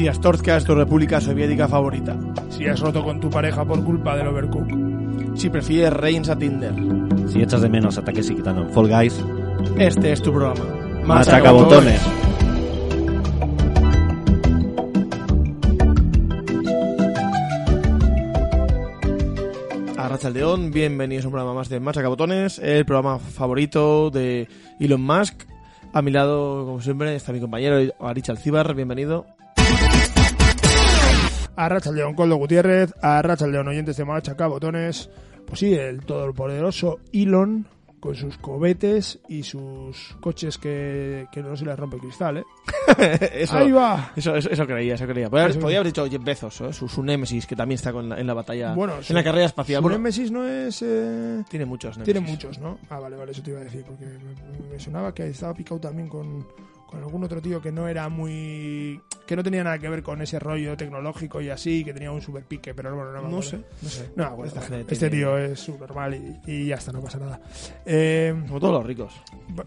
Si Astorga es tu república soviética favorita. Si has roto con tu pareja por culpa del overcook. Si prefieres Reigns a Tinder. Si echas de menos ataques y quitando en Fall Guys, Este es tu programa. machacabotones. A Rachaldeón, bienvenidos a un programa más de Machacabotones, el programa favorito de Elon Musk. A mi lado, como siempre, está mi compañero Arich Alcibar, bienvenido. A Rachaldeón Coldo Gutiérrez, a Rachaldeón oyentes de Machaca Botones. Pues sí, el todopoderoso Elon con sus cohetes y sus coches que, que no se les rompe el cristal, ¿eh? eso, Ahí va. Eso, eso, eso creía, eso creía. Podría, haber- Eso- podría haber dicho Jeff Bezos, ¿eh? su, su Némesis, que también está con la- en la batalla, Bueno, en su- la carrera espacial. Su Bueno, Némesis no es... eh, tiene muchos Némesis. Tiene muchos, ¿no? Ah, vale, vale, eso te iba a decir, porque me, me sonaba que estaba picado también con, con algún otro tío que no era muy... que no tenía nada que ver con ese rollo tecnológico y así, que tenía un super pique, pero bueno, no me No sé, no sé. No, bueno, este tiene- tío es subnormal y, y ya está, no pasa nada. Eh, Como todos los ricos.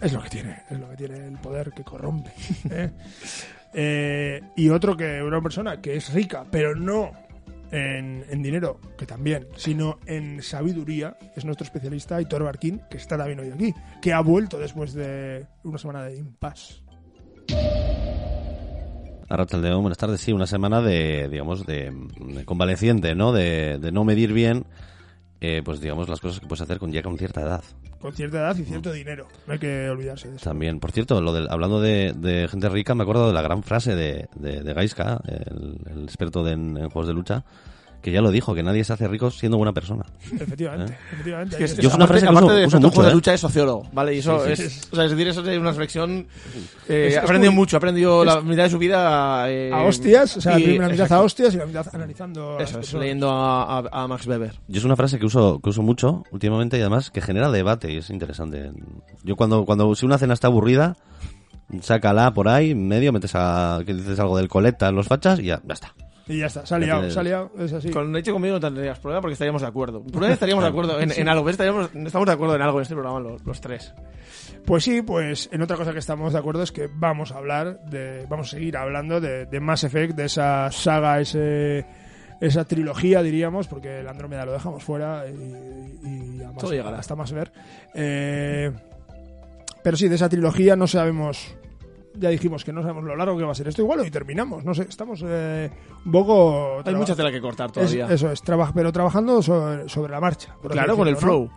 es lo que tiene, es lo que tiene el poder que corrompe. ¿eh? Eh, y otro que una persona que es rica, pero no en, en dinero, que también, sino en sabiduría, es nuestro especialista Hitor Barquín, que está también hoy aquí, que ha vuelto después de una semana de impasse. Arrachaldeón, buenas tardes. Sí, una semana de, digamos, de, de convaleciente, ¿no? De, de no medir bien, eh, pues digamos, las cosas que puedes hacer con ya con cierta edad. Con cierta edad y cierto dinero. No hay que olvidarse de eso. También, por cierto, lo del, hablando de, de gente rica, me acuerdo de la gran frase de, de, Gaiska, el, el experto de- en, en juegos de lucha, que ya lo dijo, que nadie se hace rico siendo buena persona. Efectivamente, efectivamente. Es que que- Yo es una aparte- frase que aparte uso- de uso mucho, de ¿eh? lucha es sociólogo, ¿vale? Y eso Sí, sí, es, o sea, es decir, eso es una reflexión. eh, Es- aprendido muy- mucho, ha aprendido la mitad de su vida eh, a hostias, o sea, la y- primera mitad a hostias y la mitad analizando. Eso es, personas. leyendo a, a- a Max Weber. Yo es una frase que uso, que uso mucho últimamente y además que genera debate y es interesante. Yo cuando, cuando si una cena está aburrida, sácala por ahí, en medio, metes a, que dices algo del coleta en los fachas y ya, ya está. Y ya está, se ha liado, se ha liado, es así. Con Leche conmigo no tendrías problema porque estaríamos de acuerdo. Por vez estaríamos de acuerdo en, en algo. Estaríamos, estamos de acuerdo en algo en este programa los, los tres. Pues sí, pues en otra cosa que estamos de acuerdo es que vamos a hablar de, vamos a seguir hablando de, de Mass Effect, de esa saga, ese, esa trilogía diríamos, porque el Andrómeda lo dejamos fuera y, y a más- Todo llegará. hasta más ver. Eh, pero sí, de esa trilogía no sabemos, ya dijimos que no sabemos lo largo que va a ser esto, igual hoy terminamos, no sé, estamos eh, un poco... Hay mucha tela que cortar es- todavía. eso es, traba- pero trabajando sobre, sobre la marcha. claro, con el flow.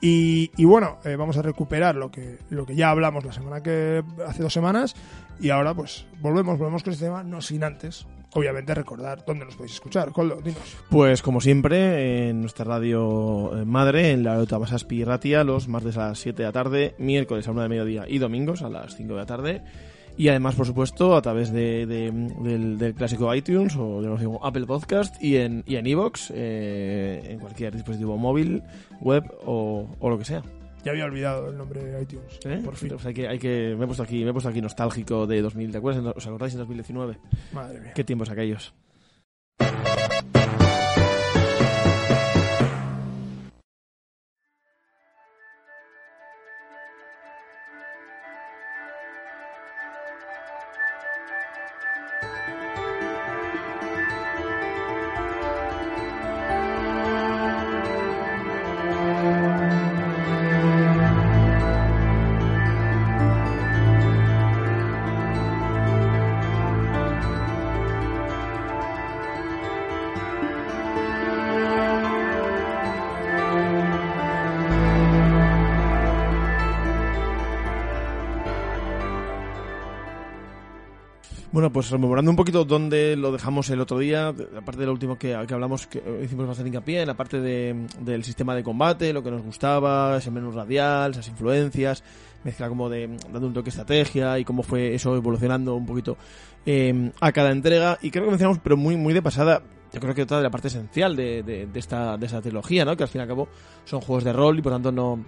Y, y bueno, eh, vamos a recuperar lo que, lo que ya hablamos la semana que hace dos semanas y ahora pues volvemos, volvemos con este tema, no sin antes, obviamente recordar dónde nos podéis escuchar. Coldo, dinos. Pues como siempre, en nuestra radio eh, madre, en la Lota Masaspi Ratia, los martes a las 7 de la tarde, miércoles a 1 de mediodía y domingos a las 5 de la tarde. Y además, por supuesto, a través de, de- del, del clásico iTunes o lo digo, Apple Podcast y en y en iVoox, eh, en cualquier dispositivo móvil, web o, o lo que sea. Ya había olvidado el nombre de iTunes, ¿Eh? por fin. O sea, hay que, hay que, me he puesto aquí, me he puesto aquí nostálgico de 2000, ¿te acuerdas? ¿Os acordáis en 2019? Madre mía. ¿Qué tiempos aquellos? Bueno, pues rememorando un poquito dónde lo dejamos el otro día, aparte de lo último que, hablamos, que hicimos bastante hincapié, en la parte de, del sistema de combate, lo que nos gustaba, ese menú radial, esas influencias, mezcla como de dando un toque estrategia y cómo fue eso evolucionando un poquito eh, a cada entrega. Y creo que mencionamos, pero muy, muy de pasada, yo creo que otra de la parte esencial de, de, de esta, de esta trilogía, ¿no? Que al fin y al cabo son juegos de rol y por tanto no,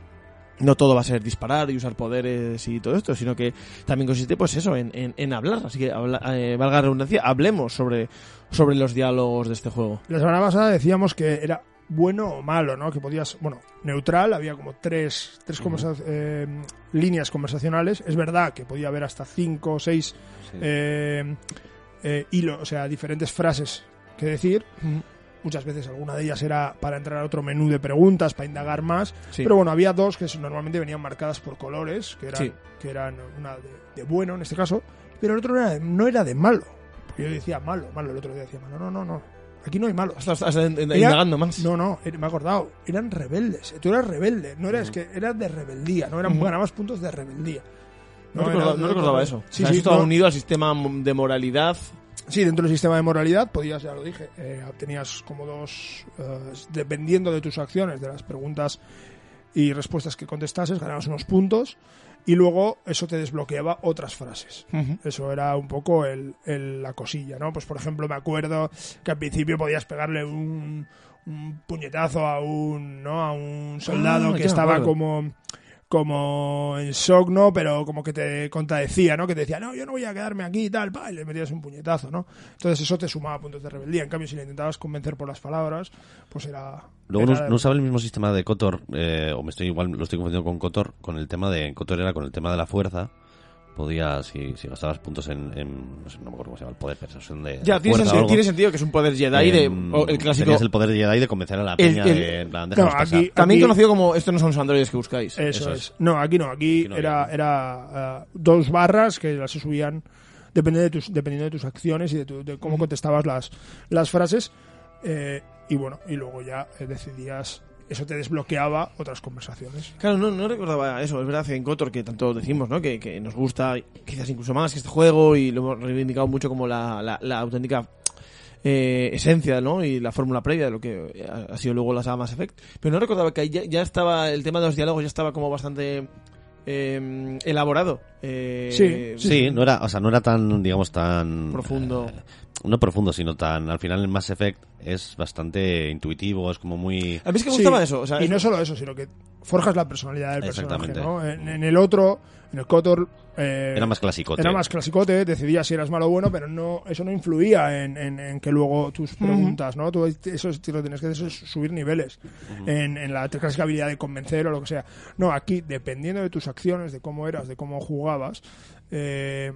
no todo va a ser disparar y usar poderes y todo esto, sino que también consiste, pues eso, en, en, en hablar. Así que, habla- eh, valga la redundancia, hablemos sobre, sobre los diálogos de este juego. La semana pasada decíamos que era bueno o malo, ¿no? Que podías, bueno, neutral, había como tres, tres conversa- eh, líneas conversacionales. Es verdad que podía haber hasta cinco o seis Sí. eh, eh, hilo, o sea, diferentes frases que decir. Muchas veces alguna de ellas era para entrar a otro menú de preguntas, para indagar más. Sí. Pero bueno, había dos que normalmente venían marcadas por colores, que eran, Sí. que eran una de, de bueno en este caso, pero el otro no era de, no era de malo. Porque yo decía malo, malo, el otro día decía malo. No, no, no. Aquí no hay malos. Estás, estás Era- indagando más. No, no, me he acordado. Eran rebeldes. Tú eras rebelde. No eras que eras de rebeldía. No eran Ujú. ganabas puntos de rebeldía. No, recordaba, de- no recordaba eso. Sí, o sea, sí, no. unido al sistema de moralidad. Sí, dentro del sistema de moralidad podías, ya lo dije, eh, tenías como dos, eh, dependiendo de tus acciones, de las preguntas y respuestas que contestases, ganabas unos puntos y luego eso te desbloqueaba otras frases. Eso era un poco el, el- la cosilla, ¿no? Pues por ejemplo me acuerdo que al principio podías pegarle un, un puñetazo a un, ¿no? A un soldado Ah, que estaba como como en shock, ¿no? Pero como que te contradecía, ¿no? Que te decía, no, yo no voy a quedarme aquí y tal, pa, y le metías un puñetazo, ¿no? Entonces eso te sumaba puntos de rebeldía. En cambio, si le intentabas convencer por las palabras, pues era... Luego era- no, no usaba el mismo sistema de Kotor, eh, o me estoy igual lo estoy confundiendo con Kotor, con el tema de Kotor era con el tema de la fuerza. Podía, si, si gastabas puntos en, en- no sé, no me acuerdo cómo se llama, el poder persuasión de Ya, de tiene, algo. sentido que es un poder Jedi de, o el clásico. tenías el poder Jedi de convencer a la El- peña el- de, en plan, No, déjanos pasar. aquí- También aquí- conocido como estos no son los androides que buscáis. Eso, Eso es. es. No, aquí no, aquí Aquí no era, había. era eh, dos barras que las se subían dependiendo de tus, dependiendo de tus acciones y de, tu- de cómo contestabas las, las frases. eh, y bueno, y luego ya eh, decidías, eso te desbloqueaba otras conversaciones. Claro, no, no recordaba eso. Es verdad en Kotor, que tanto decimos, ¿no? Que, que nos gusta quizás incluso más que este juego y lo hemos reivindicado mucho como la, la, la auténtica eh, esencia, ¿no? Y la fórmula previa de lo que ha sido luego la saga Mass Effect. Pero no recordaba que ahí ya, ya estaba, el tema de los diálogos ya estaba como bastante eh, elaborado. Eh, Sí, Sí, no era, o sea, no era tan, digamos, tan Profundo. eh, no profundo, sino tan, al final en Mass Effect es bastante intuitivo, es como muy A mí es que me Sí, gustaba eso. O sea, y es- no solo eso, sino que forjas la personalidad del personaje, Exactamente. ¿no? En, en el otro, en el Kotor... eh, era más clásico. Era más clasicote, decidías si eras malo o bueno, pero no eso no influía en, en- en que luego tus preguntas, ¿no? Tú eso es- lo tienes que hacer es subir niveles en, en la clásica habilidad de convencer o lo que sea. No, aquí, dependiendo de tus acciones, de cómo eras, de cómo jugabas, eh,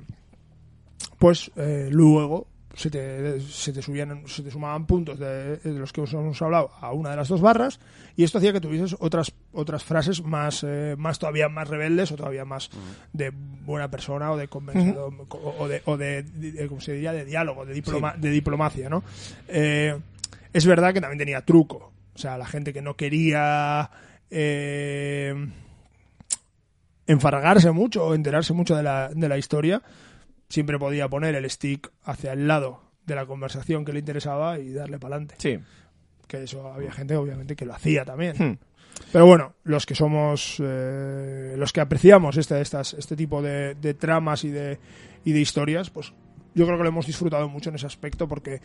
pues eh, luego se te, se te subían se te sumaban puntos de, de los que os hemos hablado a una de las dos barras y esto hacía que tuvieses otras otras frases más eh, más todavía más rebeldes o todavía más de buena persona o de convencedor o, o de o de, de- ¿cómo se diría? de diálogo de diploma, de diplomacia no Eh, es verdad que también tenía truco o sea la gente que no quería eh, enfargarse mucho o enterarse mucho de la, de la historia, siempre podía poner el stick hacia el lado de la conversación que le interesaba y darle para adelante. Sí. Que eso había gente, obviamente, que lo hacía también. Hmm. Pero bueno, los que somos, eh, los que apreciamos este, estas, este tipo de, de tramas y de, y de historias, pues yo creo que lo hemos disfrutado mucho en ese aspecto porque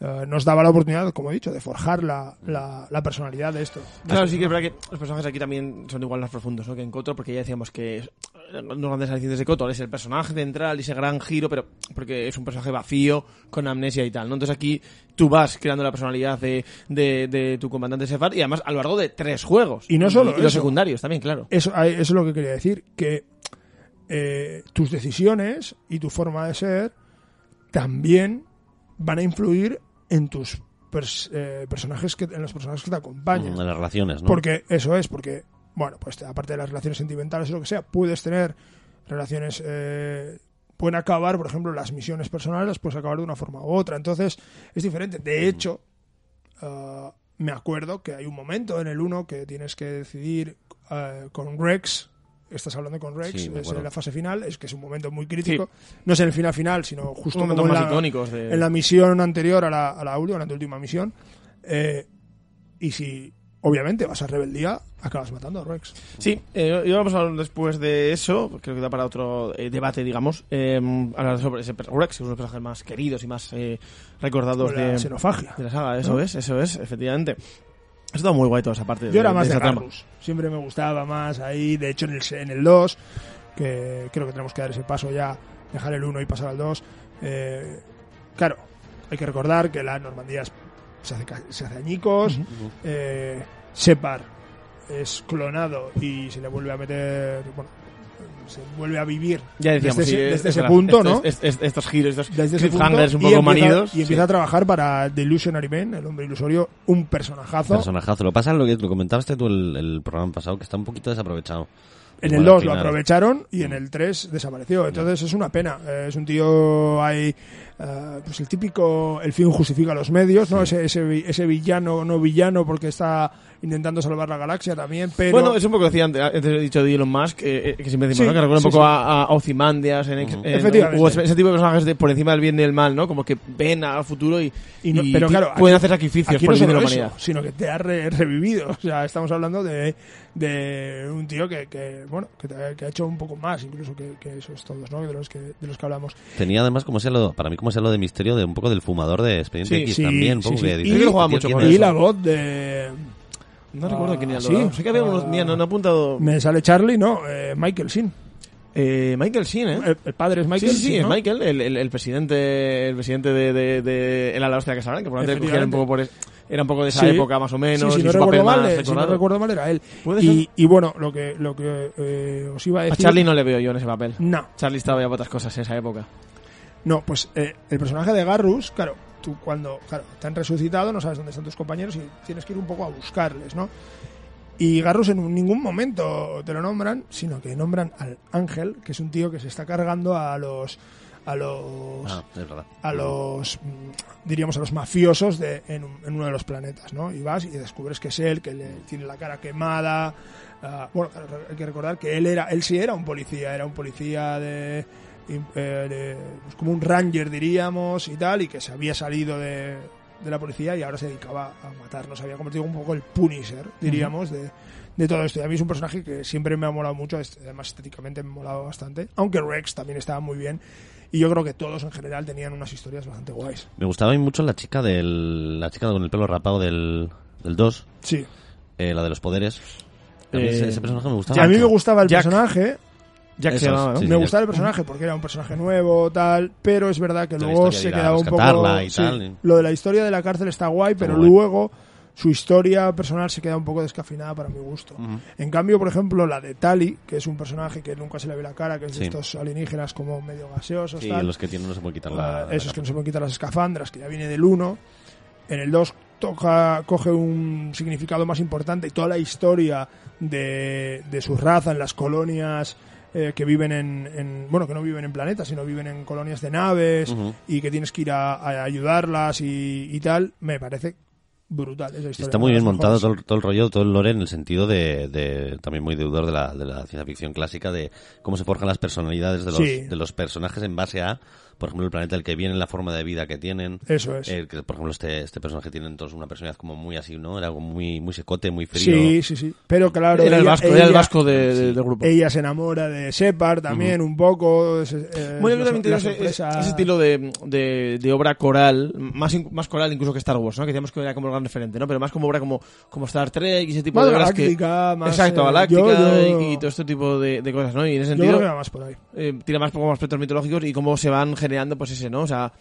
eh, nos daba la oportunidad, como he dicho, de forjar la, la, la personalidad de esto. Claro, sí que es verdad que los personajes aquí también son igual más profundos ¿no? que en Kotor, porque ya decíamos que los grandes alicientes de Kotor es el personaje central y ese gran giro, pero porque es un personaje vacío, con amnesia y tal, ¿no? Entonces aquí tú vas creando la personalidad de, de, de tu comandante Sefar y además a lo largo de tres juegos. Y no solo los eso. secundarios también, claro. Eso, eso es lo que quería decir, que eh, tus decisiones y tu forma de ser también van a influir en tus pers- eh, personajes que en los personajes que te acompañan. en las relaciones, ¿no? Porque eso es, porque, bueno, pues aparte de las relaciones sentimentales o lo que sea, puedes tener relaciones. Eh, pueden acabar, por ejemplo, las misiones personales las puedes acabar de una forma u otra. Entonces, es diferente. De hecho, ah, me acuerdo que hay un momento en el 1 que tienes que decidir eh, con Rex. Estás hablando con Rex, Sí, es en la fase final, es que es un momento muy crítico. No es en el final final, sino justo como en la, de... en la misión anterior a la, a la última, a la última misión. Eh, y si, obviamente, vas a rebeldía, acabas matando a Rex. Sí, eh, y vamos a hablar después de eso, creo que da para otro eh, debate, digamos, eh, hablar sobre ese Rex, que es uno de los personajes más queridos y más eh, recordados la de, xenofagia. de la saga, eso ¿no? es, eso es, efectivamente. Ha estado muy guay toda esa parte Yo era de, más de. Garrus. Siempre me gustaba más ahí. De hecho, en el, en el 2, que creo que tenemos que dar ese paso ya, dejar el 1 y pasar al 2. eh, claro, hay que recordar que la Normandía es- se hace, ca- se hace añicos. eh, Separ es clonado y se le vuelve a meter. Bueno, se vuelve a vivir Ya decíamos, desde, sí, ese, es- desde es ese verdad. punto, ¿no? est- est- estos giros, estos desde ese punto un y poco empieza, manidos. y empieza sí. a trabajar para The Illusionary Man, el hombre ilusorio, un personajazo. Personajazo. Lo pasa lo que lo comentaste tú el, el programa pasado, que está un poquito desaprovechado. En el al 2 lo aprovecharon y en el 3 desapareció. Entonces es una pena. Eh, es un tío ahí, eh, pues el típico, el fin justifica los medios, ¿no? Ese, ese, ese villano, no villano, porque está intentando salvar la galaxia también, pero... Bueno, es un poco decía antes, antes he dicho de Elon Musk, eh, eh, que siempre decimos, Sí, ¿no? que recuerda un poco sí. a, a Ozymandias, en, en- Efectivamente. o ese tipo de personajes de por encima del bien y del mal, ¿no? Como que ven al futuro y, Y no- y pero ti- claro, pueden aquí- hacer sacrificios Aquí por no el bien de la eso, humanidad. sino que te ha re- revivido. O sea, estamos hablando de, de un tío que, que, bueno, que, te- que ha hecho un poco más incluso que, que esos todos, ¿no? De los que, de los que hablamos. Tenía además como sea lo, para mí como sea lo de misterio de un poco del fumador de Expediente Sí, X sí, también, un sí, poco sí. que Y- dices, Yo lo jugaba "Tío, mucho ¿quién con es?". Y la voz de... No recuerdo quién era. sí. ¿no? Sé que había unos, Ah. mira, no, no he apuntado. Me sale Charlie, ¿no? Eh, Michael Sin. Eh, Michael Sheen, ¿eh? El, el padre es Michael sí, sí, sí, Sheen, es ¿no? Michael, el, el, el presidente, el presidente de, de, de el ala hostia que sabrán, que por lo tanto cogían un poco por es- era un poco de esa Sí. época más o menos, Sí, si no su papel recuerdo mal, más si no recordado. recuerdo mal era él. ¿Puede Y, ser? y bueno, lo que, lo que eh, os iba a A decir... Charlie no le veo yo en ese papel. No, Charlie estaba ya para otras cosas en esa época. no, pues eh, el personaje de Garrus, claro, tú cuando claro, te han resucitado no sabes dónde están tus compañeros y tienes que ir un poco a buscarles, ¿no? Y Garrus en ningún momento te lo nombran, sino que nombran al Ángel, que es un tío que se está cargando a los a los Ah, a los mm, diríamos a los mafiosos de, en, en uno de los planetas, ¿no? Y vas y descubres que es él, que le tiene la cara quemada. ah, bueno, hay que recordar que él era, él sí era un policía, era un policía de, eh, pues como un ranger diríamos y tal, y que se había salido de, de la policía y ahora se dedicaba a matar, se había convertido un poco el Punisher, diríamos, de, de todo esto. Y a mí es un personaje que siempre me ha molado mucho, además estéticamente me ha molado bastante, aunque Rex también estaba muy bien. Y yo creo que todos en general tenían unas historias bastante guays. Me gustaba a mí mucho la chica del la chica con el pelo rapado del del 2, Sí. eh, la de los poderes. A mí Eh, ese, ese personaje me gustaba. a mí me gustaba el Jack. personaje, Jack se llamaba, ¿no? sí. me gustaba el personaje porque era un personaje nuevo, tal, pero es verdad que La luego de se quedaba un poco... y sí, tal. Lo de la historia de la cárcel está guay, pero guay. luego su historia personal se queda un poco descafinada para mi gusto. Ujú. En cambio, por ejemplo, la de Tali, que es un personaje que nunca se le ve la cara, que es de Sí. estos alienígenas como medio gaseosos, Sí, tal. los que tienen no se puede quitar la, la esos que capa. no se pueden quitar las escafandras, que ya viene del 1. En el 2 toca, coge un significado más importante y toda la historia de, de su raza en las colonias eh, que viven en, en- Bueno, que no viven en planetas, sino viven en colonias de naves y que tienes que ir a, a ayudarlas y, y tal. Me parece brutal esa historia. Está muy bien montado todo el, todo el rollo, todo el lore en el sentido de, de- también muy deudor de la, de la ciencia ficción clásica, de cómo se forjan las personalidades de los, Sí. de los personajes en base a, por ejemplo, el planeta del que vienen, la forma de vida que tienen. Eso es. Que, por ejemplo, este, este personaje tiene entonces una personalidad como muy así, ¿no? Era como muy, muy secote, muy frío. Sí, sí, sí. Pero claro. Era el ella- vasco, era el vasco de- Sí. del grupo. Ella se enamora de Shepard también un poco. es- eh, Bueno, yo también ese, ese estilo de, de, de obra coral, más, in- más coral incluso que Star Wars, ¿no? Que decíamos que era como el gran referente, ¿no? Pero más como obra como, como Star Trek y ese tipo Más de obras que... galáctica, más, Exacto, eh, galáctica yo- yo- Y, y todo este tipo de, de cosas, ¿no? Y en ese Yo creo sentido que va más por ahí. eh, tira más poco más aspectos mitológicos y cómo se van generando, pues ese, ¿no? O sea,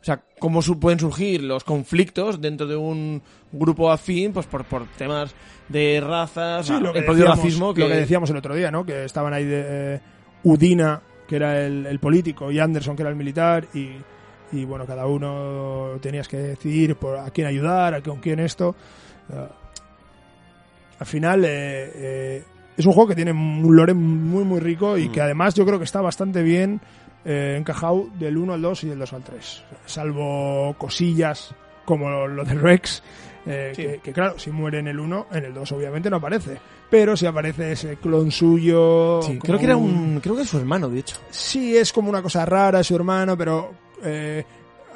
o sea cómo su- pueden surgir los conflictos dentro de un grupo afín, pues por, por temas de razas, Sí, o sea, el propio decíamos- racismo que... Lo que decíamos el otro día, ¿no? Que estaban ahí de eh, Udina, que era el, el político, y Anderson, que era el militar, y, y bueno, cada uno tenías que decidir por a quién ayudar, a con quién esto. Eh, al final, eh, eh, es un juego que tiene un lore muy, muy rico y Mm. que además yo creo que está bastante bien eh, encajado del 1 al 2 y del 2 al 3. Salvo cosillas como lo, lo de Rex, eh, Sí. que, que claro, si muere en el 1, en el 2 obviamente no aparece. Pero si aparece ese clon suyo... Sí, creo que era un... Creo que es su hermano, de hecho. Sí, es como una cosa rara, es su hermano, pero eh,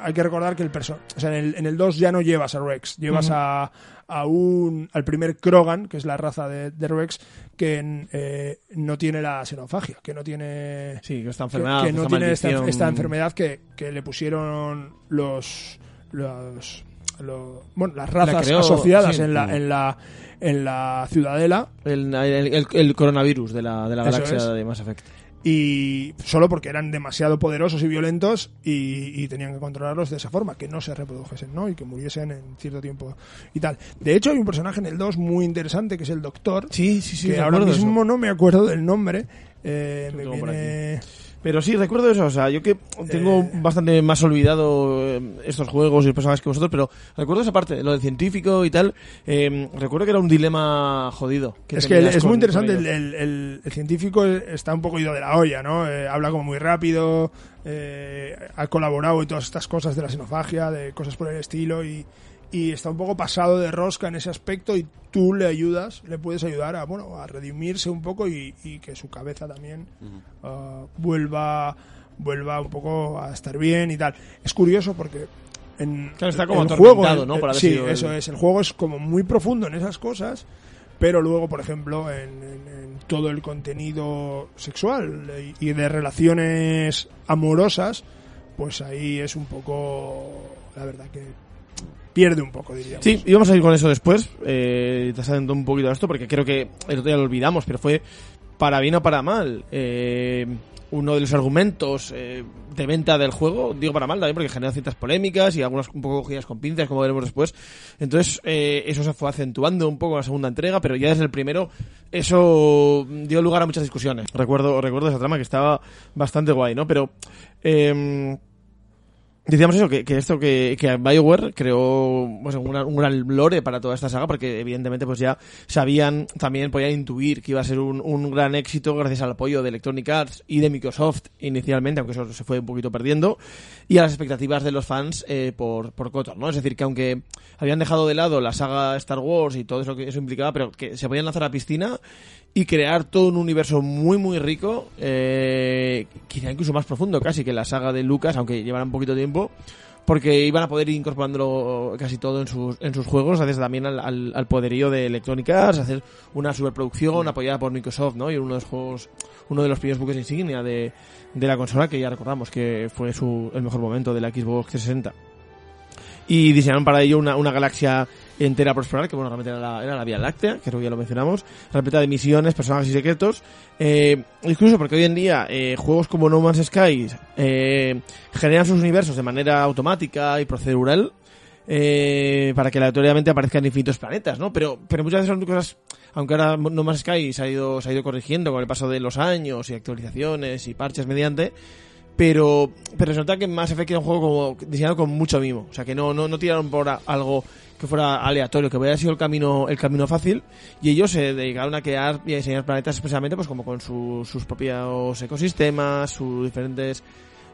hay que recordar que el personaje. O sea, en el, en el 2 ya no llevas a Rex, llevas Ujú. a, a un. al primer Krogan, que es la raza de, de Rex, que eh, no tiene la xenofagia, que no tiene. Sí, que esta que- enfermedad, que, no tiene esta, esta enfermedad que, que le pusieron los. los bueno, las razas asociadas sí. en la en la en la ciudadela El, el, el- el coronavirus de la, de la Eso galaxia es. de Mass Effect. Y solo porque eran demasiado poderosos y violentos y, y tenían que controlarlos de esa forma, que no se reprodujesen, ¿no? Y que muriesen en cierto tiempo y tal. De hecho, hay un personaje en el 2 muy interesante que es el Doctor, Sí, sí, sí. que ahora mismo no me acuerdo del nombre, Eh, me viene... Pero sí, recuerdo eso, o sea, yo que tengo Eh. bastante más olvidado eh, estos juegos y personajes que vosotros, pero recuerdo esa parte, lo del científico y tal, eh, recuerdo que era un dilema jodido. es que es muy interesante, el, el- el- el científico está un poco ido de la olla, ¿no? Eh, habla como muy rápido, eh, ha colaborado y todas estas cosas de la xenofagia, de cosas por el estilo, y, y está un poco pasado de rosca en ese aspecto y tú le ayudas, le puedes ayudar a, bueno, a redimirse un poco y, y que su cabeza también ah, vuelva, vuelva un poco a estar bien y tal. Es curioso porque en Claro, está como el juego, ¿no? el- Por haber sí, el- eso es. El juego es como muy profundo en esas cosas, pero luego, por ejemplo, en, en- en todo el contenido sexual y, y de relaciones amorosas, pues ahí es un poco, la verdad que pierde un poco, diríamos. Sí, íbamos a ir con eso después, eh, trasladando un poquito a esto, porque creo que el otro día lo olvidamos, pero fue para bien o para mal. eh, uno de los argumentos eh, de venta del juego, digo para mal también porque genera ciertas polémicas y algunas un poco cogidas con pinzas, como veremos después. Entonces, eh, eso se fue acentuando un poco en la segunda entrega, pero ya desde el primero, eso dio lugar a muchas discusiones. Recuerdo, recuerdo esa trama que estaba bastante guay, ¿no? Pero, eh, Decíamos eso, que, que esto que, que BioWare creó pues, una- un gran lore para toda esta saga, porque evidentemente pues ya sabían, también podían intuir que iba a ser un, un gran éxito gracias al apoyo de Electronic Arts y de Microsoft inicialmente, aunque eso se fue un poquito perdiendo, y a las expectativas de los fans eh, por, por KOTOR, ¿no? Es decir, que aunque habían dejado de lado la saga Star Wars y todo eso que eso implicaba, pero que se podían lanzar a la piscina y crear todo un universo muy muy rico eh, quizá incluso más profundo casi que la saga de Lucas aunque llevara un poquito de tiempo porque iban a poder ir incorporándolo casi todo en sus, en sus juegos gracias también al, al, al poderío de Electronic Arts hacer una superproducción apoyada por Microsoft ¿no? y uno de los juegos uno de los primeros buques insignia de, de la consola que ya recordamos que fue su, el mejor momento de la Xbox 360 y diseñaron para ello una, una galaxia entera por explorar, que bueno, realmente era la, era la Vía Láctea, que ya lo mencionamos, repleta de misiones, personajes y secretos. Eh, incluso porque hoy en día eh, juegos como No Man's Sky eh, generan sus universos de manera automática y procedural eh, para que aleatoriamente aparezcan infinitos planetas, ¿no? Pero, pero muchas veces son cosas, aunque ahora No Man's Sky se ha ido, se ha ido corrigiendo con el paso de los años y actualizaciones y parches mediante, pero pero nota que Mass Effect era un juego como diseñado con mucho mimo o sea que no no, no tiraron por algo que fuera aleatorio que hubiera sido el camino el camino fácil y ellos se dedicaron a crear y a diseñar planetas especialmente pues como con su- sus propios ecosistemas sus diferentes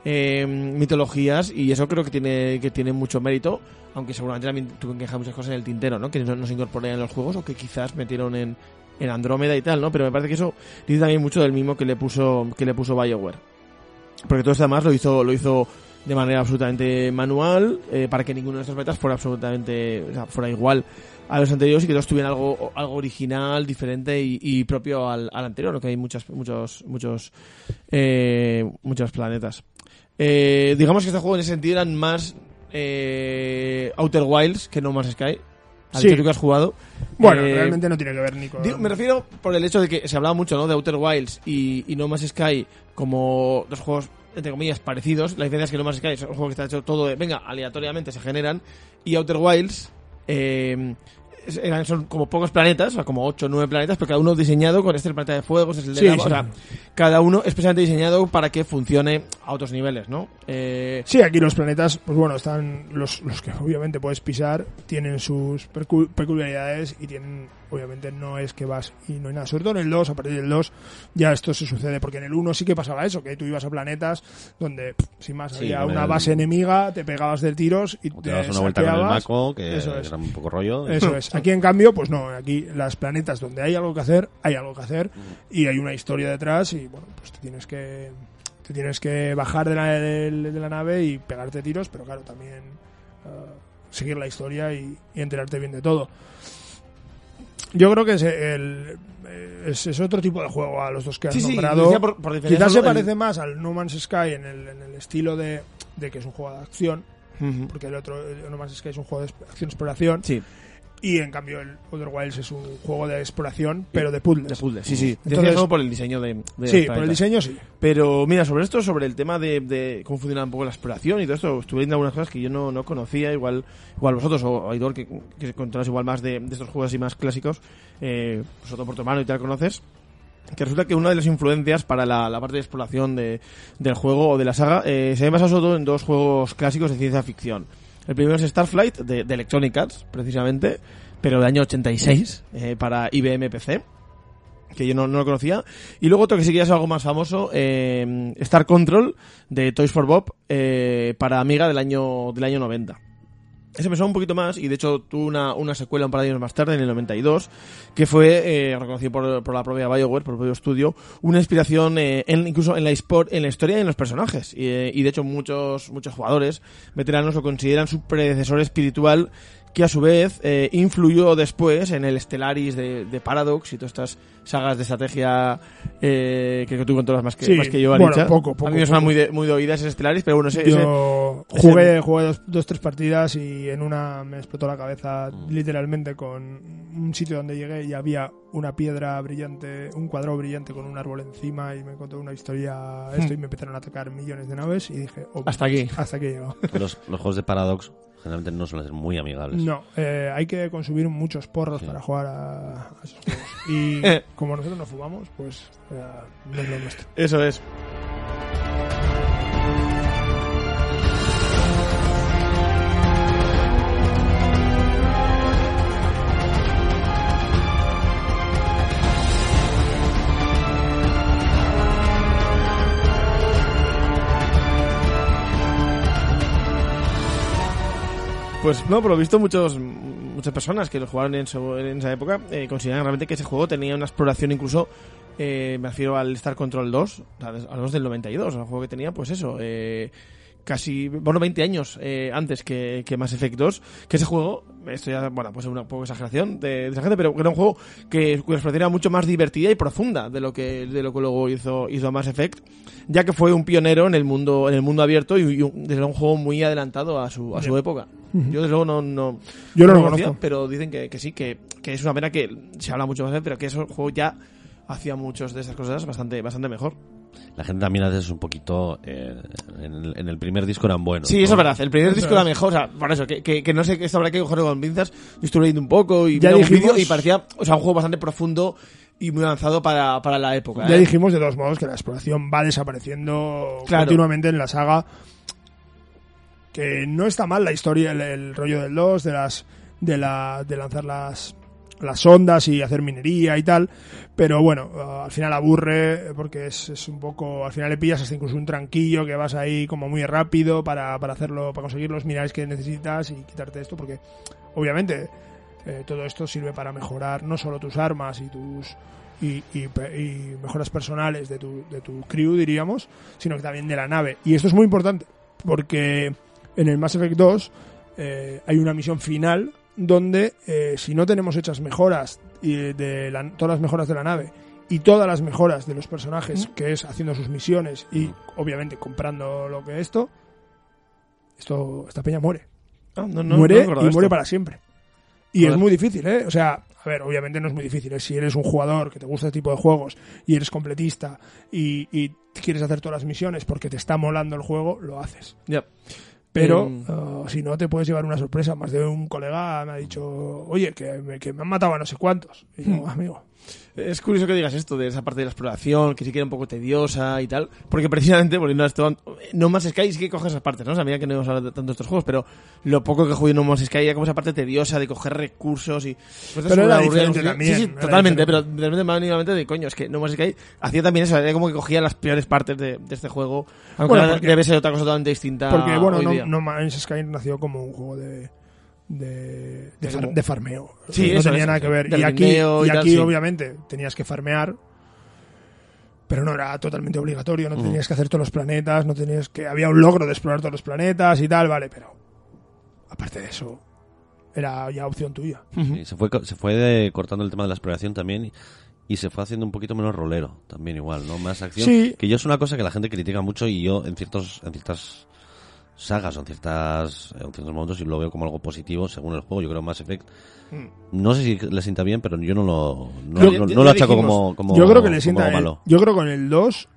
eh, mitologías y eso creo que tiene que tiene mucho mérito aunque seguramente también tuvieron que dejar muchas cosas en el tintero no que no, se incorporaron en los juegos o que quizás metieron en en Andrómeda y tal no pero me parece que eso dice también mucho del mismo que le puso que le puso BioWare. Porque todo esto además lo hizo lo hizo de manera absolutamente manual eh, para que ninguno de estos metas fuera absolutamente o sea, fuera igual a los anteriores y que todos tuvieran algo algo original diferente y, y propio al, al anterior lo que hay muchas muchos muchos eh, muchos planetas Eh, digamos que este juego en ese sentido eran más eh, Outer Wilds que No Man's Sky al Sí. que tú has jugado Bueno, Eh, realmente no tiene que ver ni con... Digo, me refiero por el hecho de que se hablaba mucho ¿no? de Outer Wilds y, y No Man's Sky como dos juegos, entre comillas, parecidos. La diferencia es que No Man's Sky es un juego que está hecho todo de, venga, aleatoriamente se generan. Y Outer Wilds eh, eran, son como pocos planetas, o sea, como 8 o 9 planetas, pero cada uno diseñado con este es el planeta de fuego, este es el de Sí, lava, sí. O sea, cada uno especialmente diseñado para que funcione a otros niveles, ¿no? Eh, Sí, aquí los planetas, pues bueno, están los, los que obviamente puedes pisar, tienen sus peculiaridades y tienen, obviamente no es que vas y no hay nada. Sobre todo en el 2, a partir del 2 ya esto se sucede, porque en el 1 sí que pasaba eso, que tú ibas a planetas donde, pff, sin más, Sí, había una el- base enemiga, te pegabas de tiros y O te te das una vuelta con el maco, que Eso es. era un poco rollo. Eso es. Aquí, en cambio, pues no. Aquí, las planetas donde hay algo que hacer, hay algo que hacer. Y hay una historia detrás. Y bueno, pues te tienes que. Te tienes que bajar de la, de, de la nave y pegarte tiros, pero claro, también eh, seguir la historia y, y enterarte bien de todo. Yo creo que es, el, eh, es, es otro tipo de juego a los dos que has sí, nombrado. por, por Quizás se el- parece más al No Man's Sky en el, en el estilo de, de que es un juego de acción, porque el otro, el No Man's Sky es un juego de acción-exploración. Sí, Y en cambio el Outer Wilds es un juego de exploración, pero de puzzles. de puzzle, sí, sí. Entonces- solo por el diseño de, de Sí, los por el diseño sí. Pero mira, sobre esto, sobre el tema de, de cómo funciona un poco la exploración y todo esto, estuve viendo algunas cosas que yo no, no conocía, igual igual vosotros o Aidor, que, que controlas igual más de, de estos juegos así más clásicos, eh, pues otro por tu mano y tal conoces. que resulta que una de las influencias para la, la parte de exploración de, del juego o de la saga eh, se ha basado sobre todo en dos juegos clásicos de ciencia ficción. El primero es Starflight, de, Electronic Arts, precisamente, pero del año 86, eh, para IBM PC que yo no, no lo conocía. Y luego otro que sí es algo más famoso, eh, Star Control, de Toys for Bob, eh, para Amiga del año, del año 90. Me suena un poquito más y de hecho tuvo una, una secuela un par de años más tarde, en el 92, que fue eh, reconocido por, por la propia BioWare, por el propio estudio, una inspiración eh, en, incluso en la, en la historia y en los personajes. Y, eh, y de hecho muchos, muchos jugadores veteranos lo consideran su predecesor espiritual que a su vez eh, influyó después en el Stellaris de, de Paradox y todas estas sagas de estrategia eh, que tú controlas más que, Sí, más que yo, bueno, Aricha. poco, poco, A mí me suena muy de, muy de oídas ese Stellaris, pero bueno, ese, Yo ese- jugué, jugué dos, dos, tres partidas y en una me explotó la cabeza literalmente con un sitio donde llegué y había una piedra brillante, un cuadrado brillante con un árbol encima y me contó una historia esto y me empezaron a atacar millones de naves y dije, oh, Hasta aquí. hasta aquí he llegado. Los, los juegos de Paradox generalmente no suelen ser muy amigables. No, eh, hay que consumir muchos porros para jugar a, a esos juegos. Y como nosotros no fumamos, pues eh, no es lo nuestro. Eso es. Pues no, por lo visto muchos muchas personas que lo jugaron en, su- en esa época eh, consideran realmente que ese juego tenía una exploración incluso, eh, me refiero al Star Control 2, al al 2 del 92, el juego que tenía pues eso, eh, casi, bueno, 20 años eh, antes que, que Mass Effect 2, que ese juego, esto ya, bueno, pues es una poco exageración de, de esa gente, pero era un juego que cuya exploración era mucho más divertida y profunda de lo que, de lo que luego hizo, hizo Mass Effect, ya que fue un pionero en el mundo, en el mundo abierto y, y un, desde luego un juego muy adelantado a su, a su época. Yo desde luego no, no, Yo no lo conocía, conozco. pero dicen que, que sí, que, que es una pena que se habla mucho más de él, pero que ese juego ya hacía muchos de esas cosas bastante, bastante mejor. La gente también a veces un poquito... eh, en, el, en el primer disco eran buenos. Sí, ¿no? eso es verdad. El primer disco era mejor, o sea, por eso, que, que, que no sé, que esto habrá que cogerlo con pinzas. Yo estuve leyendo un poco y Ya un dijimos- vídeo y parecía, o sea, un juego bastante profundo y muy avanzado para, para la época. Ya ¿eh? dijimos de todos modos que la exploración va desapareciendo Claro. continuamente en la saga. Que no está mal la historia, el, rollo del 2, de las de la de lanzar las las ondas y hacer minería y tal, pero bueno, uh, al final aburre porque es, es un poco, al final le pillas hasta incluso un tranquillo que vas ahí como muy rápido para, para hacerlo, para conseguir los minerales que necesitas y quitarte esto porque obviamente eh, todo esto sirve para mejorar no solo tus armas y tus y, y mejoras personales de tu, de tu crew, diríamos, sino que también de la nave. Y esto es muy importante, porque en el Mass Effect 2 eh, hay una misión final donde eh, si no tenemos hechas mejoras y de la- todas las mejoras de la nave y todas las mejoras de los personajes, que es haciendo sus misiones y obviamente comprando lo que esto, esto esta peña muere Ah, no, no, muere no y muere esto. para siempre. Y es muy difícil, ¿eh? O sea, a ver, obviamente no es muy difícil. ¿eh? Si eres un jugador que te gusta este tipo de juegos y eres completista y, y quieres hacer todas las misiones porque te está molando el juego, lo haces. Ya. Pero Em, uh, si no, te puedes llevar una sorpresa. Más de un colega me ha dicho, oye, que me, que me han matado a no sé cuántos. Y Hmm. yo, amigo, Es curioso que digas esto de esa parte de la exploración, que sí que era un poco tediosa y tal, porque precisamente, volviendo a esto, No Man's Sky sí que coge esas partes, ¿no? O mira que no hemos hablado tanto de estos juegos, pero lo poco que jugué en No Man's Sky era como esa parte tediosa de coger recursos y... pues, Pero era diferente también, Sí, sí, totalmente, pero de repente de coño, es que No Man's Sky hacía también eso, era como que cogía las peores partes de, de este juego, aunque Bueno, porque- debe ser otra cosa totalmente distinta porque bueno, hoy no, día. no Man's Sky nació como un juego de de, de, far- como- de farmeo. Sí, no eso tenía nada que ver. Y aquí, y y tal, aquí sí. obviamente, tenías que farmear, pero no era totalmente obligatorio. No tenías que hacer todos los planetas, no tenías que. Había un logro de explorar todos los planetas y tal, vale, pero aparte de eso, era ya opción tuya. Sí, se fue, se fue de- cortando el tema de la exploración también y, y se fue haciendo un poquito menos rolero también igual, ¿no? Más acción. Sí. Que yo es una cosa que la gente critica mucho y yo en ciertos en ciertas sagas o en ciertas en ciertos momentos y lo veo como algo positivo según el juego. Yo creo Mass Effect no sé si le sienta bien, pero yo no lo no, Creo que no- ya- no lo achaco dijimos, como, como yo creo que le sienta. el- malo. yo creo que con el 2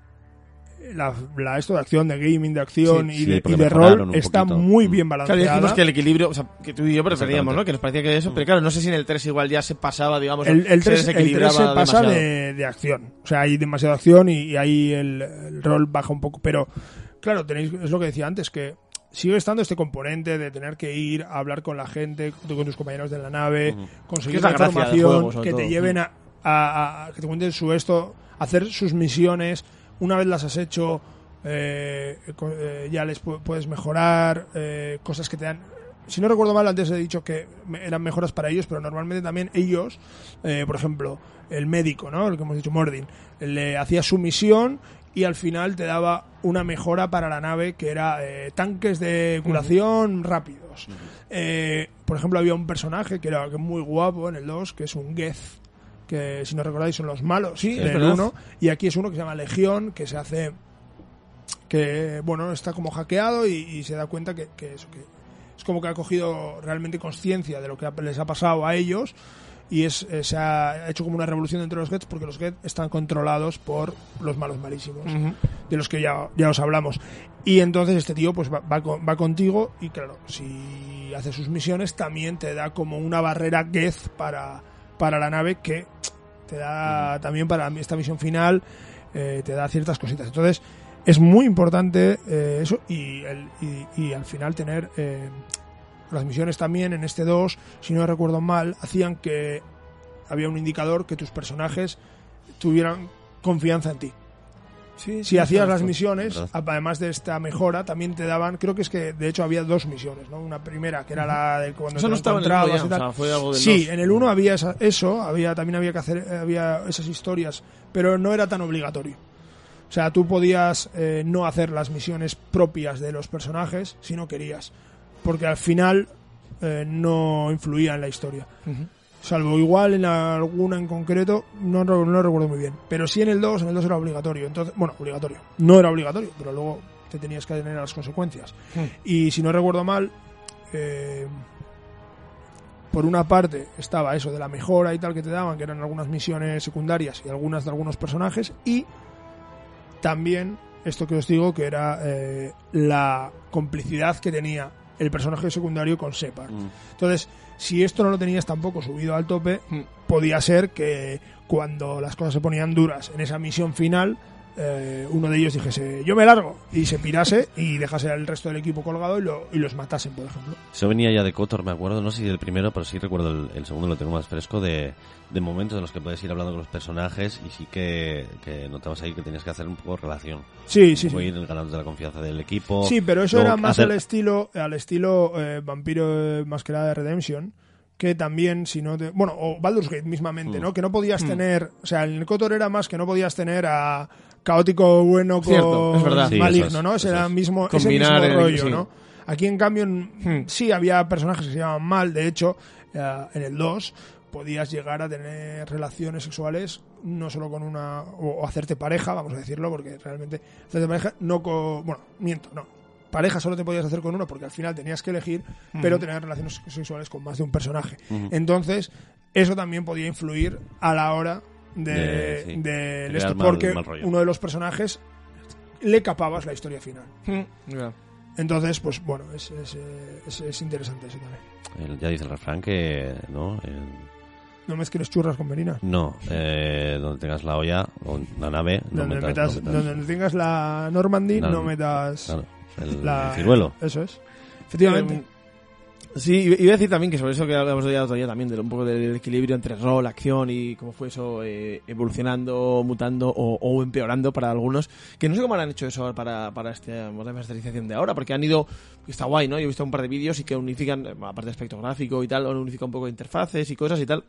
la, la- esto de acción, de gaming, de acción Sí, y sí, de, y rol está poquito. muy Mm. bien Claro, balanceada. dijimos que el equilibrio, o sea, que tú y yo preferíamos. ¿no? Que nos parecía que eso, pero claro, no sé si en el 3 igual ya se pasaba, digamos, el, el se 3, el 3 se pasa de, de acción. O sea, hay demasiada acción y, y ahí el, el rol baja un poco. Pero, claro, tenéis, es lo que decía antes, que sigue estando este componente de tener que ir a hablar con la gente, con tus compañeros de la nave, conseguir la información, juego, que te lleven a, a- a- que te cuenten su esto, hacer sus misiones. Una vez las has hecho, eh, eh, ya les pu- puedes mejorar, eh, cosas que te dan. Si no recuerdo mal, antes he dicho que eran mejoras para ellos, pero normalmente también ellos, eh, por ejemplo, el médico, ¿no? El que hemos dicho, Mordin, le hacía su misión y al final te daba una mejora para la nave que era eh, tanques de curación rápidos. Eh, por ejemplo, había un personaje que era muy guapo en el 2, que es un Geth, que si no recordáis son los malos Sí, del verdad. 1, y aquí es uno que se llama Legión, que se hace que bueno está como hackeado y, y se da cuenta que, que eso que es como que ha cogido realmente conciencia de lo que les ha pasado a ellos y es, eh, se ha hecho como una revolución dentro de los Gets porque los Gets están controlados por los malos malísimos de los que ya, ya os hablamos. Y entonces este tío pues va, va, va contigo y claro si hace sus misiones también te da como una barrera Geth para, para la nave que te da también para esta misión final eh, te da ciertas cositas. Entonces es muy importante eh, eso y, el, y, y al final tener eh, las misiones también en este 2 si no recuerdo mal hacían que había un indicador que tus personajes tuvieran confianza en ti Sí, si hacías las misiones, además de esta mejora, también te daban, creo que es que de hecho había dos misiones, ¿no? Una primera que era la de cuando Eso te no estaba en el encontrabas uno y tal. o sea, fue algo del Sí, dos. en el 1 había esa- eso, había también había que hacer eh, había esas historias, pero no era tan obligatorio. O sea, tú podías eh, no hacer las misiones propias de los personajes si no querías, porque al final eh, no influía en la historia. Salvo igual en alguna en concreto, no, no, no recuerdo muy bien. Pero sí en el 2, en el 2 era obligatorio. Entonces, bueno, obligatorio. No era obligatorio, pero luego te tenías que tener las consecuencias. Hmm. Y si no recuerdo mal, eh, por una parte estaba eso de la mejora y tal que te daban, que eran algunas misiones secundarias y algunas de algunos personajes. Y también esto que os digo, que era eh, la complicidad que tenía el personaje secundario con Separ. Mm. Entonces, si esto no lo tenías tampoco subido al tope, Mm. podía ser que cuando las cosas se ponían duras en esa misión final, eh, uno de ellos dijese, yo me largo, y se pirase y dejase al resto del equipo colgado y, lo- y los matasen, por ejemplo. Eso venía ya de Kotor, me acuerdo, no sé si del primero, pero sí recuerdo el, el segundo, lo tengo más fresco, de, de momentos en los que puedes ir hablando con los personajes y sí que, que notabas ahí que tenías que hacer un poco relación. Sí, sí, sí. ir ganando la confianza del equipo. Sí, pero eso era más hacer- al estilo, al estilo eh, Vampiro eh, Masquerada de Redemption, que también, si no te, Bueno, o Baldur's Gate mismamente, Mm. ¿no? Que no podías Mm. tener... O sea, en el Kotor era más que no podías tener a caótico bueno con Cierto, es verdad. Sí, maligno, es, ¿no? Ese era es. mismo, ese mismo el- rollo, sí. ¿no? Aquí, en cambio, en- Hmm. sí había personajes que se llamaban mal. De hecho, eh, en el 2 podías llegar a tener relaciones sexuales no solo con una... O, o hacerte pareja, vamos a decirlo, porque realmente hacerte pareja no con... Bueno, miento, no. Pareja solo te podías hacer con uno porque al final tenías que elegir, pero tener relaciones sexuales con más de un personaje. Ujú. Entonces, eso también podía influir a la hora de, De- sí, de de esto, mal- porque mal uno de los personajes le capabas la historia final. Mm, ya. Entonces, pues bueno, es, es, eh, es- es interesante eso también. El- ya dice el refrán que, ¿no? El- No mezcles churras con merinas. no, eh, donde tengas la olla o la nave, no donde, metas, metas, no metas- donde tengas la Normandy, La- no metas claro, el, la, el ciruelo. Eso es. Efectivamente. Eh, Sí, iba a decir también que sobre eso que hablamos de otro día también, de un poco del equilibrio entre rol, acción y cómo fue eso eh, evolucionando, mutando o, o empeorando para algunos. Que no sé cómo han hecho eso para, para esta remasterización de ahora, porque han ido, está guay, ¿no? Yo he visto un par de vídeos y que unifican, aparte de aspecto gráfico y tal, han unificado un poco interfaces y cosas y tal.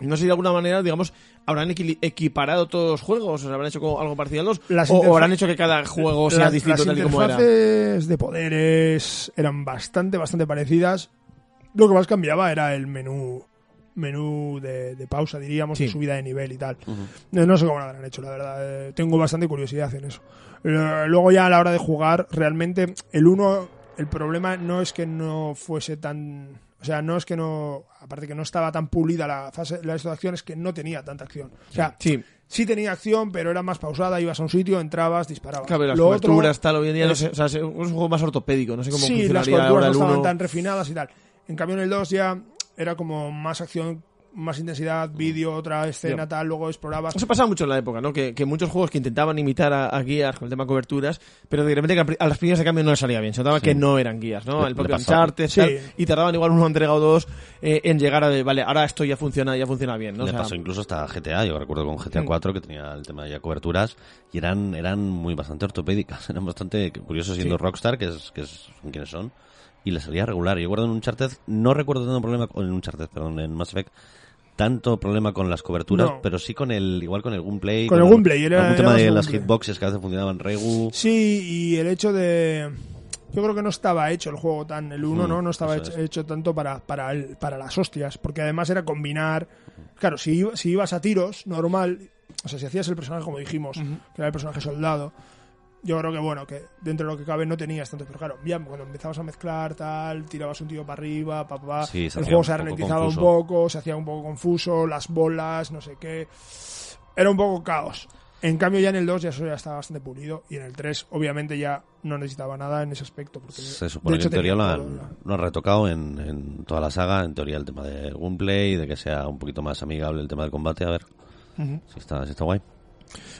No sé si de alguna manera, digamos, habrán equipado todos los juegos, o sea, habrán hecho algo parecido a los, Las o, habrán hecho que cada juego sea las, distinto las tal y como era. interfaces de poderes eran bastante, bastante parecidas. Lo que más cambiaba era el menú menú de, de pausa, diríamos, Sí. de subida de nivel y tal. No, no sé cómo lo habrán hecho, la verdad. Eh, tengo bastante curiosidad en eso. Eh, Luego ya a la hora de jugar, realmente el 1, el problema no es que no fuese tan O sea, no es que no. Aparte que no estaba tan pulida la fase la de acción, es que no tenía tanta acción. O sea, Sí. sí tenía acción, pero era más pausada. Ibas a un sitio, entrabas, disparabas. Claro, las Lo otro- coberturas, tal, hoy en día, no es- sé, o sea, es un juego más ortopédico, no sé cómo sí, las coberturas ahora no estaban 1. tan refinadas y tal. En cambio, en el 2 ya era como más acción, más intensidad, vídeo, otra escena, tal. Luego explorabas. Eso pasaba mucho en la época, ¿no? Que, que muchos juegos que intentaban imitar a, a guías con el tema de coberturas, pero de repente que a las primeras de cambio no les salía bien. Se notaba Sí. que no eran guías, ¿no? Le- El propio. Uncharted, Sí. tal, y tardaban igual una entrega o dos eh, en llegar a de, vale, ahora esto ya funciona, ya funciona bien, ¿no? O Le sea, pasó incluso hasta GTA, yo recuerdo con GTA Mm. 4 que tenía el tema de ya coberturas y eran eran muy bastante ortopédicas, eran bastante curiosos siendo Sí. Rockstar, que es que es son quienes son, y le salía regular. Yo recuerdo en Uncharted, no recuerdo tanto problema con en Uncharted, perdón, en Mass Effect tanto problema con las coberturas, No. pero sí con el igual con el gameplay, Con el gameplay, era- algún era tema de las hitboxes que a veces funcionaban regu. Sí, y el hecho de. Yo creo que no estaba hecho el juego tan. El 1, Mm, ¿no? No estaba hecho, es. hecho tanto para, para, el- para las hostias. Porque además era combinar. Claro, si, iba- si ibas a tiros, normal. O sea, si hacías el personaje como dijimos, que era el personaje soldado. Yo creo que, bueno, que dentro de lo que cabe no tenías tanto. Pero claro, ya cuando empezabas a mezclar, tal, tirabas un tío para arriba, pa, pa, Sí, el juego se ralentizaba un poco, se hacía un poco confuso, las bolas, no sé qué. Era un poco caos. En cambio, ya en el 2 ya eso ya estaba bastante pulido. Y en el 3, obviamente, ya no necesitaba nada en ese aspecto. Porque, Se supone de que en teoría lo han, todo, lo han retocado en, en toda la saga, en teoría el tema del gameplay, de que sea un poquito más amigable el tema del combate, a ver si está, si está guay.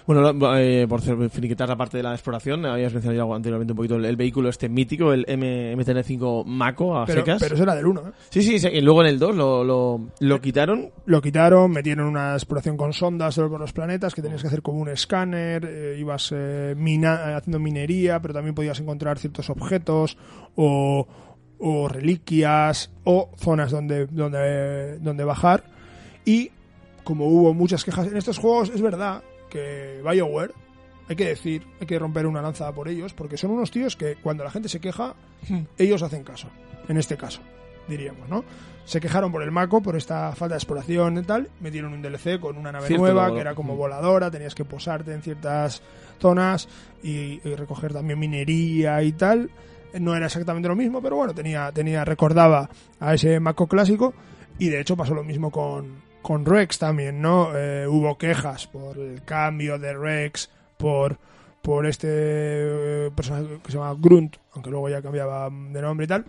Bueno, eh, por finiquitar la parte de la exploración, habías mencionado ya anteriormente un poquito el, el vehículo este mítico, el M MTN5 Mako a pero, secas. pero eso era del 1. ¿eh? Sí, sí, sí, y luego en el 2 lo, lo, lo quitaron. Lo quitaron, metieron una exploración con sondas por los planetas, que tenías que hacer como un escáner, eh, ibas eh, mina- haciendo minería, pero también podías encontrar ciertos objetos o, o reliquias o zonas donde, donde, donde bajar. Y como hubo muchas quejas en estos juegos, es verdad que BioWare, hay que decir, hay que romper una lanza por ellos, porque son unos tíos que cuando la gente se queja, ellos hacen caso, en este caso, diríamos, ¿no? Se quejaron por el Mako, por esta falta de exploración y tal, metieron un DLC con una nave Cierto, nueva, que era como Mm. voladora, tenías que posarte en ciertas zonas y, y recoger también minería y tal. No era exactamente lo mismo, pero bueno, tenía, tenía, recordaba a ese Mako clásico, y de hecho pasó lo mismo con, con Rex también, ¿no? Eh, hubo quejas por el cambio de Rex, por, por este eh, personaje que se llama Grunt, aunque luego ya cambiaba de nombre y tal.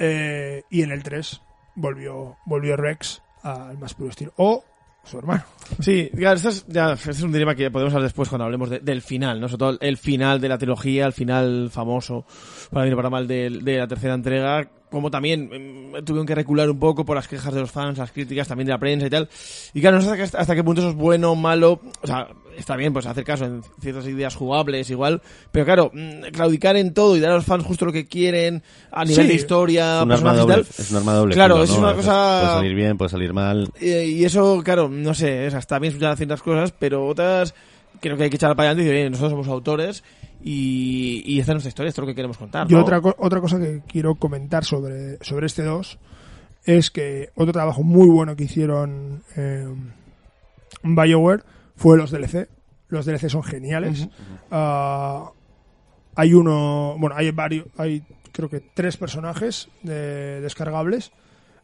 Eh, y en el 3 volvió, volvió Rex al más puro estilo. O su hermano. Sí, claro, esto es, ya, este es un dilema que podemos hablar después cuando hablemos de- del final, ¿no? Sobre todo el final de la trilogía, el final famoso, para bien o para mal, de, de la tercera entrega, como también mm, tuvieron que recular un poco por las quejas de los fans, las críticas también de la prensa y tal. Y claro, no sé hasta, qué- hasta qué punto eso es bueno malo. O sea, está bien pues hacer caso en ciertas ideas jugables igual, pero claro, mm, claudicar en todo y dar a los fans justo lo que quieren a nivel Sí, de historia, Es un, arma personajes y doble, tal. es arma doble. Claro, es ¿no? una A veces cosa- Puede salir bien, puede salir mal. Eh, y eso, claro, no sé, es, está bien escuchar ciertas cosas, pero otras creo que hay que echar para adelante y decir, oye, nosotros somos autores y, y esta es nuestra historia, esto es lo que queremos contar. Y ¿no? otra, co- otra cosa que quiero comentar sobre, sobre este 2 es que otro trabajo muy bueno que hicieron eh, BioWare fue los DLC. Los DLC son geniales. Ah, hay uno, bueno, hay varios, hay creo que tres personajes de- descargables.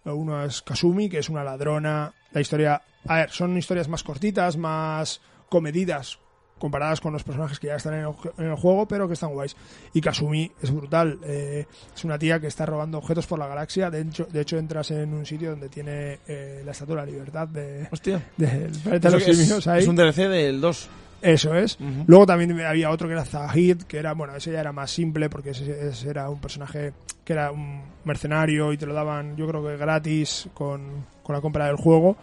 Eh, Uno es Kasumi, que es una ladrona. La historia, a ver, son historias más cortitas, más comedidas comparadas con los personajes que ya están en el, en el juego, pero que están guays. Y Kasumi es brutal. eh, es una tía que está robando objetos por la galaxia. De hecho, de hecho entras en un sitio donde tiene eh, la Estatua de la Libertad de, Hostia. del planeta de Eso los es, simios ahí. es un DLC del 2. Eso es. Luego también había otro que era Zahid, que era, bueno, ese ya era más simple porque ese, ese era un personaje que era un mercenario y te lo daban, yo creo que gratis con, con la compra del juego.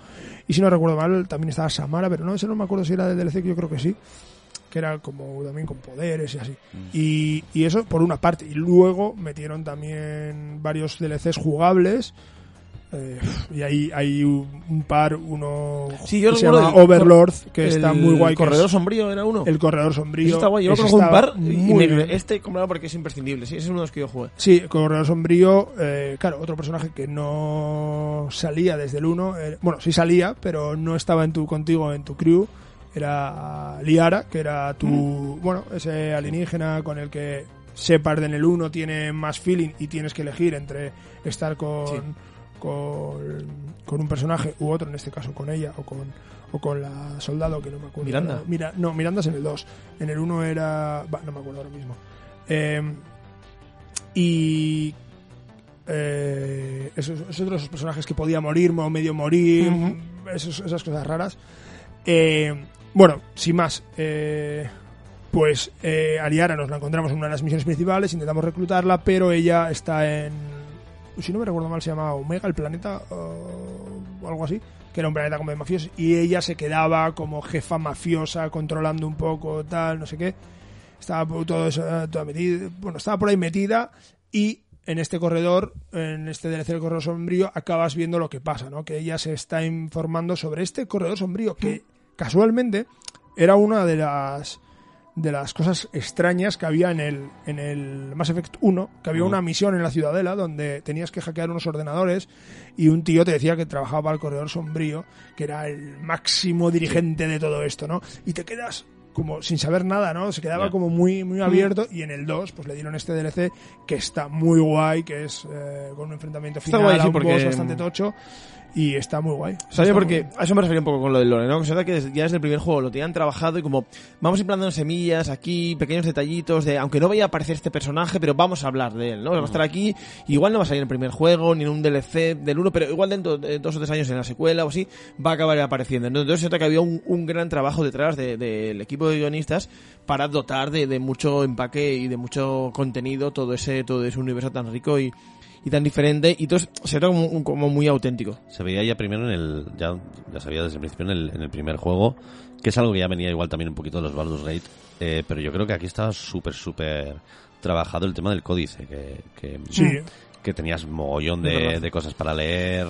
Y si no recuerdo mal, también estaba Samara, pero no, ese no me acuerdo si era del DLC, que yo creo que sí. Que era como también con poderes y así. Y, y eso por una parte. Y luego metieron también varios DLCs jugables. Eh, y ahí hay un par, uno Sí, yo que se llama el- Overlord, que está El muy guay. que Corredor es- sombrío era uno. el corredor sombrío. Eso está guay. Yo conozco un par muy bien. este comprado porque es imprescindible. Sí, ese es uno de los que yo jugué. Sí, el corredor sombrío, eh, claro, otro personaje que no salía desde el 1. eh, bueno, sí salía, pero no estaba en tu contigo, en tu crew. Era Liara, que era tu. Mm. Bueno, ese alienígena con el que Shepard en el 1 tiene más feeling y tienes que elegir entre estar con. Sí. Con, con un personaje u otro, en este caso con ella o con, o con la soldado que no me acuerdo. Miranda. Mira, no, Miranda es en el 2. En el 1 era... va, no me acuerdo ahora mismo. Eh, y... Eh, esos, esos otros esos personajes que podía morir o medio morir, esos- esas cosas raras. Eh, bueno, sin más, eh, pues eh, Ariara nos la encontramos en una de las misiones principales, intentamos reclutarla, pero ella está en, si no me recuerdo mal, se llamaba Omega, el planeta, o algo así, que era un planeta como de mafiosos, y ella se quedaba como jefa mafiosa, controlando un poco, tal, no sé qué. Estaba todo eso, eh, toda metida, bueno, estaba por ahí metida y en este corredor, en este DLC del corredor sombrío, acabas viendo lo que pasa, ¿no? Que ella se está informando sobre este corredor sombrío que casualmente era una de las de las cosas extrañas que había en el, en el Mass Effect 1, que había Mm. una misión en la ciudadela donde tenías que hackear unos ordenadores y un tío te decía que trabajaba para el corredor sombrío, que era el máximo dirigente de todo esto, ¿no? Y te quedas como sin saber nada, ¿no? Se quedaba como muy, muy abierto y en el 2 pues le dieron este DLC que está muy guay, que es eh, con un enfrentamiento final a un boss bastante tocho y está muy guay. ¿Sabes? Muy guay. a eso me refería un poco con lo del lore, ¿no? Que se que desde- ya desde el primer juego lo tenían trabajado y como vamos implantando semillas aquí, pequeños detallitos de, aunque no vaya a aparecer este personaje, pero vamos a hablar de él, ¿no? Va a estar aquí, igual no va a salir en el primer juego, ni en un DLC del 1, pero igual dentro de dos o tres años en la secuela o así, va a acabar apareciendo. Entonces se trata que había un, un gran trabajo detrás de- del equipo de guionistas para dotar de, de mucho empaque y de mucho contenido todo ese, todo ese universo tan rico y, y tan diferente, y entonces se trata como, como muy auténtico. Se veía ya primero en el. Ya, ya se veía desde el principio en el, en el primer juego, que es algo que ya venía igual también un poquito de los Baldur's Gate. eh, pero yo creo que aquí estaba súper, súper trabajado el tema del códice, que, que, Sí, que tenías mogollón de, de cosas para leer,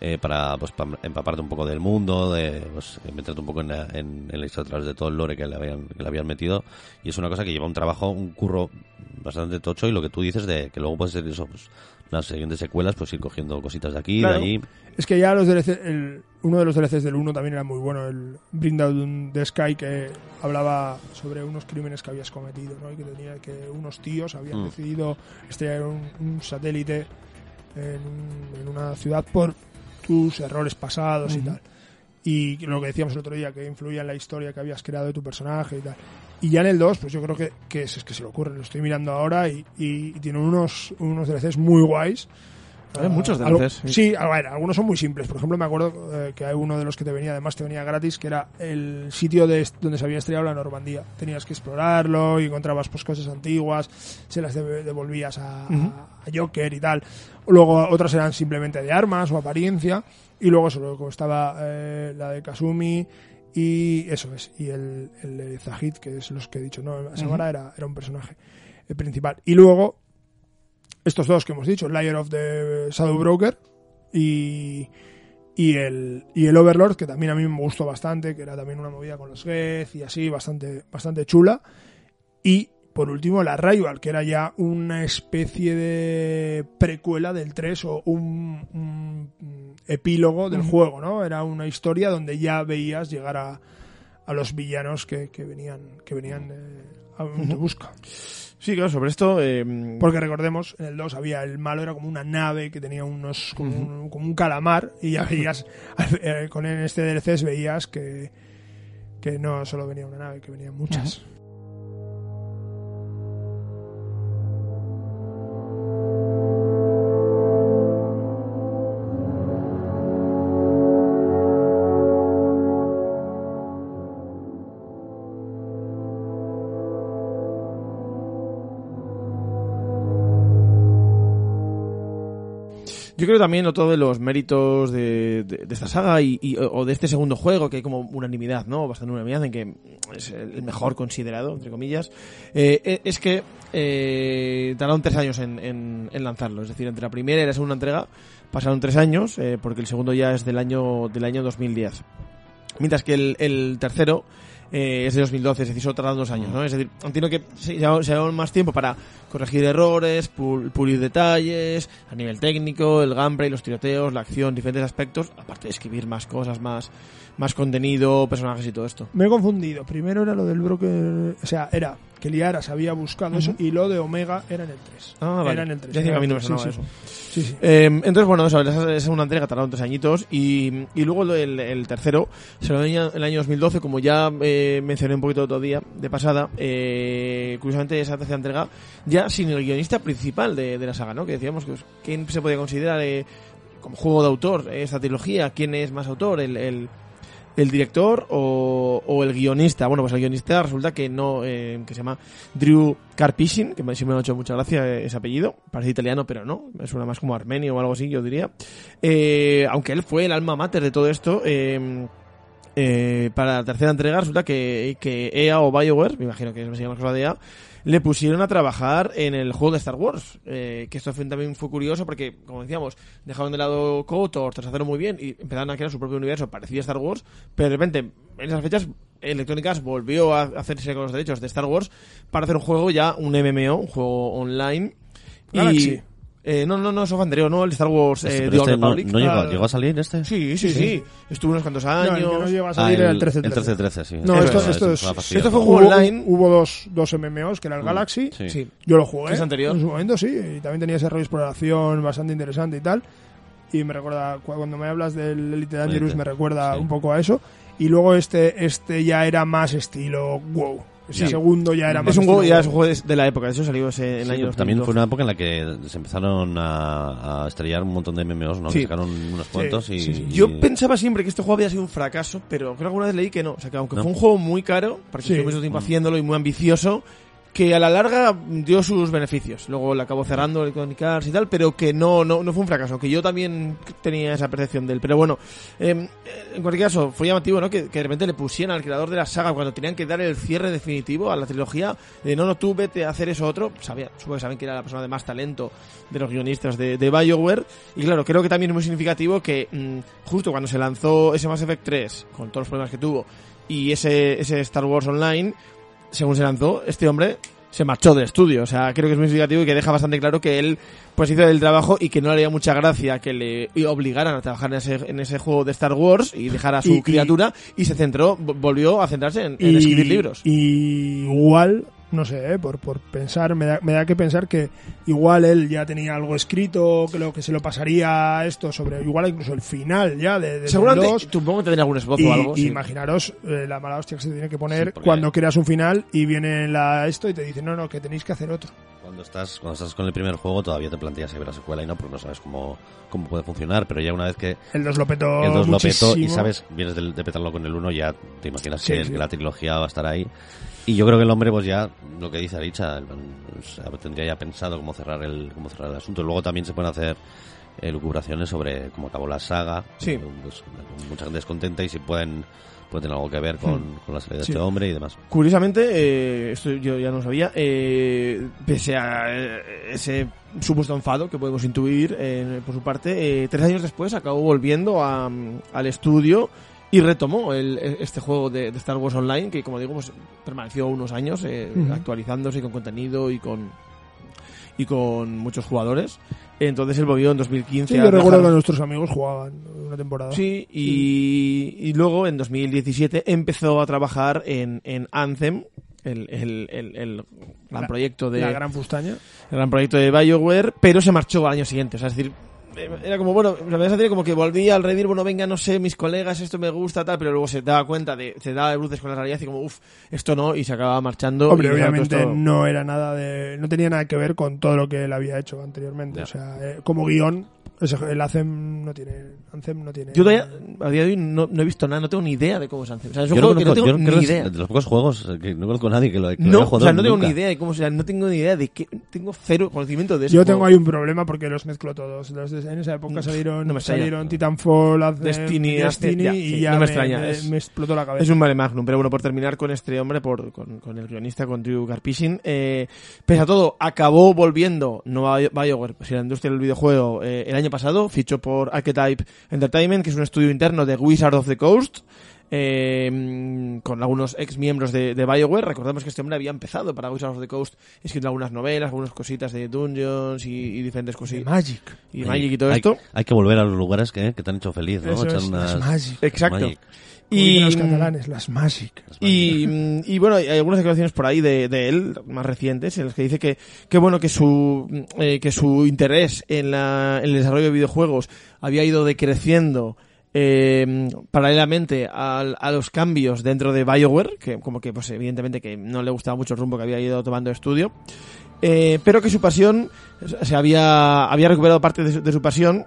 eh, para pues pa- empaparte un poco del mundo, de pues, eh, meterte un poco en la, en, en la historia a través de todo el lore que le, habían, que le habían metido. Y es una cosa que lleva un trabajo, un curro bastante tocho y lo que tú dices de que luego puede ser eso, pues las siguientes secuelas, pues ir cogiendo cositas de aquí, Claro. de allí. Es que ya los DLC, el- uno de los DLCs del 1 también era muy bueno, el Bring Down the Sky, que hablaba sobre unos crímenes que habías cometido, ¿no? Y que tenía que unos tíos habían Mm. decidido estrellar un, un satélite en, en una ciudad por tus errores pasados y tal. Y lo que decíamos el otro día, que influía en la historia que habías creado de tu personaje y tal. Y ya en el 2, pues yo creo que, que es, es que se le ocurre, lo estoy mirando ahora y, y, y tiene unos, unos DLCs muy guays. Hay muchos algo- DLCs, sí. Sí, a ver, algunos son muy simples. Por ejemplo, me acuerdo eh, que hay uno de los que te venía, además te venía gratis, que era el sitio de donde se había estrellado la Normandía. Tenías que explorarlo y encontrabas pues cosas antiguas, se las devolvías a, Ujú. a Joker y tal. Luego otras eran simplemente de armas o apariencia. Y luego eso, luego estaba eh, la de Kasumi y eso es. Y el, el Zahid, que es los que he dicho, no, Samara era, era un personaje eh, principal. Y luego estos dos que hemos dicho, Liar of the Shadow Broker y, y, el, y el Overlord, que también a mí me gustó bastante, que era también una movida con los Geth y así, bastante, bastante chula. Y por último, la Rival, que era ya una especie de precuela del 3 o un, un epílogo del juego, ¿no? Era una historia donde ya veías llegar a, a los villanos que, que venían, que venían eh, a tu busca. Sí, claro, sobre esto... eh, Porque recordemos, en el 2 había el malo, era como una nave que tenía unos. como, un, como un calamar, y ya veías. eh, con este DLC veías que. que no solo venía una nave, que venían muchas. Yo creo también otro de los méritos de, de- esta saga y, y- o de este segundo juego, que hay como unanimidad, ¿no? Bastante unanimidad en que es el mejor considerado, entre comillas, eh, e- es que eh, tardaron tres años en, en- lanzarlo. Es decir, entre la primera y la segunda entrega pasaron tres años, eh, porque el segundo ya es del año, del año 2010. Mientras que el tercero eh, es de 2012, es decir, tardan dos años, ¿no? Es decir, entiendo que se lleva, se lleva más tiempo para corregir errores, pul- pulir detalles, a nivel técnico, el gameplay, los tiroteos, la acción, diferentes aspectos, aparte de escribir más cosas, más, más contenido, personajes y todo esto. Me he confundido. Primero era lo del broker. O sea, era que Liara se había buscado eso y lo de Omega era en el 3. Ah, vale. Era en el 3. Ya decía que a mí no me Sí, sonaba sí. eso. Sí, sí. Eh, entonces, bueno, eso, esa esa segunda entrega tardaron tres añitos y, y luego el, el tercero se lo en el año 2012, como ya eh, mencioné un poquito otro día de pasada, eh, curiosamente esa tercera entrega ya sin el guionista principal de, de la saga, ¿no? Que decíamos que pues, quién se podía considerar eh, como juego de autor eh, esta trilogía, quién es más autor, el, el, el director o, o el guionista. Bueno, pues el guionista resulta que no, eh, que se llama Drew Karpyshyn, que siempre me ha hecho mucha gracia eh, ese apellido. Parece italiano, pero no, suena más como armenio o algo así, yo diría. Eh, aunque él fue el alma mater de todo esto, eh, eh, para la tercera entrega resulta que, que EA o BioWare, me imagino que se llama cosa de EA, le pusieron a trabajar en el juego de Star Wars. Eh, que esto también fue curioso porque, como decíamos, dejaron de lado KOTOR tras hacerlo muy bien y empezaron a crear su propio universo parecido a Star Wars, pero de repente, en esas fechas, Electronic Arts volvió a hacerse con los derechos de Star Wars para hacer un juego ya, un MMO, un juego online. Galaxy. Y, eh, no, no, no, eso fue anterior, ¿no? El Star Wars eh, Este- The Old este no, Republic. no llegó, Ah, llegó a salir este. Sí, sí, sí, Estuvo unos cuantos No, años. el que no llegó a Ah, salir era el el 13 el 13-13, sí. No, esto, es, esto es. fue un juego online. Hubo dos, dos MMOs, que era el Galaxy. Sí. Sí. Yo lo jugué. ¿Es anterior? En su momento, sí. Y también tenía ese rollo de exploración bastante interesante y tal. Y me recuerda, cu- cuando me hablas del Elite Dangerous, me recuerda sí. un poco a eso. Y luego este, este ya era más estilo wow. Ese Sí. segundo ya era más Es un juego, ya es un juego de, de la época, de eso salió ese, en el Sí, año también 2012. fue una época en la que se empezaron a, a estrellar un montón de MMOs, ¿no? Sí. Que sacaron unos cuantos y, sí, sí. y- Yo pensaba siempre que este juego había sido un fracaso, pero creo que alguna vez leí que no. O sea, que aunque ¿No? fue un juego muy caro, porque Sí. estuvo mucho tiempo haciéndolo y muy ambicioso, que a la larga dio sus beneficios. Luego le acabó cerrando el Electronic Arts y tal, pero que no, no, no fue un fracaso, que yo también tenía esa percepción de él. Pero bueno, eh, en cualquier caso, fue llamativo, ¿no? Que, de repente le pusieran al creador de la saga cuando tenían que dar el cierre definitivo a la trilogía, de no, no, tú vete a hacer eso otro. Sabía, supongo que saben que era la persona de más talento de los guionistas de, de BioWare. Y claro, creo que también es muy significativo que mm, justo cuando se lanzó ese Mass Effect 3, con todos los problemas que tuvo, y ese, ese Star Wars Online, según se lanzó, este hombre se marchó del estudio. O sea, creo que es muy significativo y que deja bastante claro que él pues hizo el trabajo y que no le haría mucha gracia que le obligaran a trabajar en ese, en ese juego de Star Wars y dejara a su Y- criatura y se centró, vo- volvió a centrarse en, en escribir libros. Y igual, no sé, eh, por, por pensar, me da, me da que pensar que igual él ya tenía algo escrito, que lo que se lo pasaría a esto sobre, igual incluso el final ya de, de Seguramente, dos. supongo que tendría algún esbozo Y, o algo. y sí. imaginaros eh, la mala hostia que se tiene que poner Sí, cuando creas un final y viene la esto y te dice no, no, que tenéis que hacer otro. Cuando estás, cuando estás con el primer juego todavía te planteas si ver la secuela y no, porque no sabes cómo, cómo puede funcionar, pero ya una vez que El 2 lo petó el 2 lo petó y sabes, vienes de, de petarlo con el 1, ya te imaginas Sí, que, sí. que la trilogía va a estar ahí. Y yo creo que el hombre, pues ya, lo que dice Aricha, sea, tendría ya pensado cómo cerrar el, cómo cerrar el asunto. Luego también se pueden hacer eh, lucubraciones sobre cómo acabó la saga. Sí. Eh, pues, mucha gente descontenta y si pueden, pueden tener algo que ver con, con la salida Sí. de este hombre y demás. Curiosamente, eh, esto yo ya no sabía, eh, pese a eh, ese supuesto enfado que podemos intuir eh, por su parte, eh, tres años después acabó volviendo a, al estudio y retomó el, este juego de, de Star Wars Online, que como digo, pues permaneció unos años eh, Ujú. actualizándose con contenido y con y con muchos jugadores. Entonces él volvió en 2015 Sí, yo recuerdo que nuestros amigos jugaban una temporada. Sí, y, y luego en 2017 empezó a trabajar en, en Anthem, el, el, el, el gran La- proyecto de La gran fustaña. el gran proyecto de BioWare, pero se marchó al año siguiente, o sea, es decir, era como, bueno, la verdad es como que volvía al Reddit, bueno, venga, no sé, mis colegas, esto me gusta, tal, pero luego se daba cuenta de, se daba de bruces con la realidad y como, uff, esto no, y se acababa marchando. Hombre, y obviamente esto- no era nada de. No tenía nada que ver con todo lo que él había hecho anteriormente. O sea, eh, como guion, el Anthem no tiene. Anthem no tiene. Yo todavía, a día de hoy no, no he visto nada, no tengo ni idea de cómo es Anthem. O sea, es un Yo juego que no conozco- tengo yo creo ni que idea. De los pocos juegos que no conozco a nadie que lo, que lo No, haya o jugado sea, no tengo nunca. ni idea de cómo se no tengo ni idea de qué, tengo cero conocimiento de eso. Yo tengo ahí un problema porque los mezclo todos. Los de- en esa época salieron, no me extraña. salieron Titanfall, Anthem, Destiny, Destiny ya, y sí, ya no me me, extraña, me- es- me explotó la cabeza. Es un mare magnum, pero bueno, por terminar con este hombre, por, con, con el guionista, con Drew Karpyshyn, eh, pese a todo, acabó volviendo, no a BioWare, sino a la industria del videojuego, eh, el año pasado, fichó por Archetype Entertainment, que es un estudio interno de Wizard of the Coast, eh, con algunos ex miembros de, de BioWare. Recordemos que este hombre había empezado para Wizards of the Coast escribiendo algunas novelas, algunas cositas de Dungeons y, y diferentes cositas. Magic. Y Magic y todo hay, esto. Hay que volver a los lugares que, que te han hecho feliz, ¿no? Eso Echar es, unas- las Magic. Exacto. Magic. Y, los catalanes, las Magic. y, mm, y bueno, hay algunas declaraciones por ahí de, de él, más recientes, en las que dice que, que bueno, que su, mm, eh, que su interés en, la, en el desarrollo de videojuegos había ido decreciendo eh, paralelamente al- a los cambios dentro de BioWare, que como que pues evidentemente que no le gustaba mucho el rumbo que había ido tomando estudio, eh, pero que su pasión, se había, había recuperado parte de su, de su pasión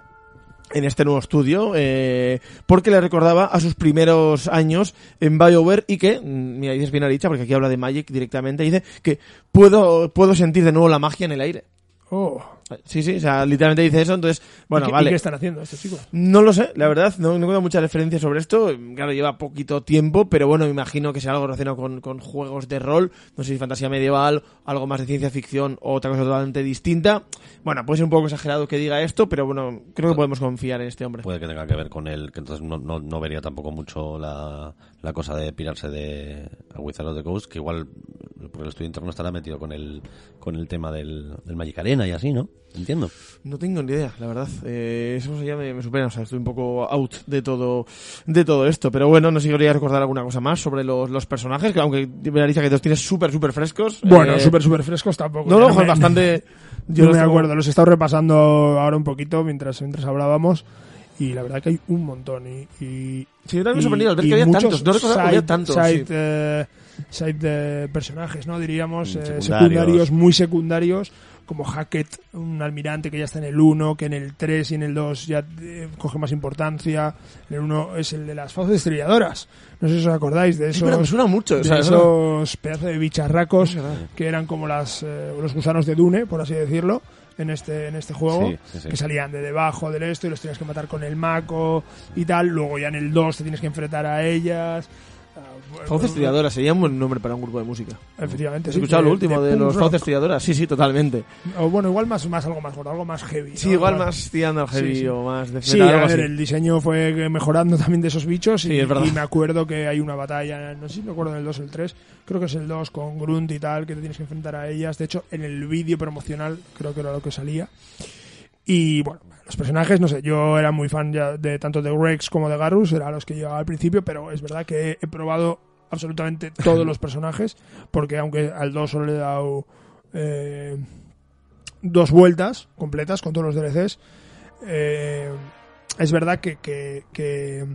en este nuevo estudio, eh, porque le recordaba a sus primeros años en BioWare y que, mm, mira, dices bien dicha, porque aquí habla de Magic directamente, dice que puedo, puedo sentir de nuevo la magia en el aire. Oh. Sí, sí, o sea, literalmente dice eso, entonces, bueno, ¿Y qué, y vale. qué están haciendo estos chicos? No lo sé, la verdad, no, no tengo mucha referencia sobre esto. Claro, lleva poquito tiempo, pero bueno, me imagino que sea algo relacionado con, con juegos de rol, no sé si fantasía medieval, algo más de ciencia ficción o otra cosa totalmente distinta. Bueno, puede ser un poco exagerado que diga esto, pero bueno, creo que podemos confiar en este hombre. Puede que tenga que ver con él, que entonces no, no, no vería tampoco mucho la, la cosa de pirarse de a Wizard of the Coast, que igual, porque el estudio interno estará metido con el, con el tema del, del Magic Arena y así, ¿no? Entiendo. No tengo ni idea, la verdad. Eh, eso ya me, me supera, o sea, estoy un poco out de todo, de todo esto. Pero bueno, no sé si quería recordar alguna cosa más sobre los, los personajes, que aunque me dicho que los tienes súper, súper frescos. Bueno, eh, súper, súper frescos tampoco. No, no, me- bastante. Yo los me tengo- acuerdo, los he estado repasando ahora un poquito mientras, mientras hablábamos y la verdad que hay un montón. Y, y, Sí, yo también me sorprendido al ver que había tantos. No recordaba que había tantos. Side, sí. eh, side de personajes, ¿no? Diríamos Mm, eh, secundarios, muy secundarios, como Hackett, un almirante que ya está en el 1, que en el 3 y en el 2 ya eh, coge más importancia. En el 1 es el de las fauces estrelladoras. No sé si os acordáis de Sí, pero me suena mucho. o de sea, eso- esos pedazos de bicharracos que eran como las eh, los gusanos de Dune, por así decirlo, en este en este juego, Sí, sí, sí. que salían de debajo del esto y los tenías que matar con el maco y tal. Luego ya en el 2 te tienes que enfrentar a ellas. Fauces Trilladoras sería un buen nombre para un grupo de música. Efectivamente. ¿Has sí, escuchado lo último de, los. Fauces Trilladoras? Sí, sí, totalmente. O bueno, igual más, más algo más gordo, algo más heavy. Sí, ¿no? igual más tirando al heavy Sí, sí. o más de Sí, a ver, el diseño fue mejorando también de esos bichos y, Sí, es verdad. y me acuerdo que hay una batalla, no sé si me acuerdo del 2 o el 3, creo que es el 2 con Grunt y tal, que te tienes que enfrentar a ellas. De hecho, en el vídeo promocional creo que era lo que salía. Y bueno, los personajes, no sé, yo era muy fan ya de tanto de Rex como de Garrus, eran los que llevaba al principio, pero es verdad que he probado absolutamente todos los personajes, porque aunque al 2 solo le he dado eh, dos vueltas completas con todos los DLCs, eh, es verdad que, que, que,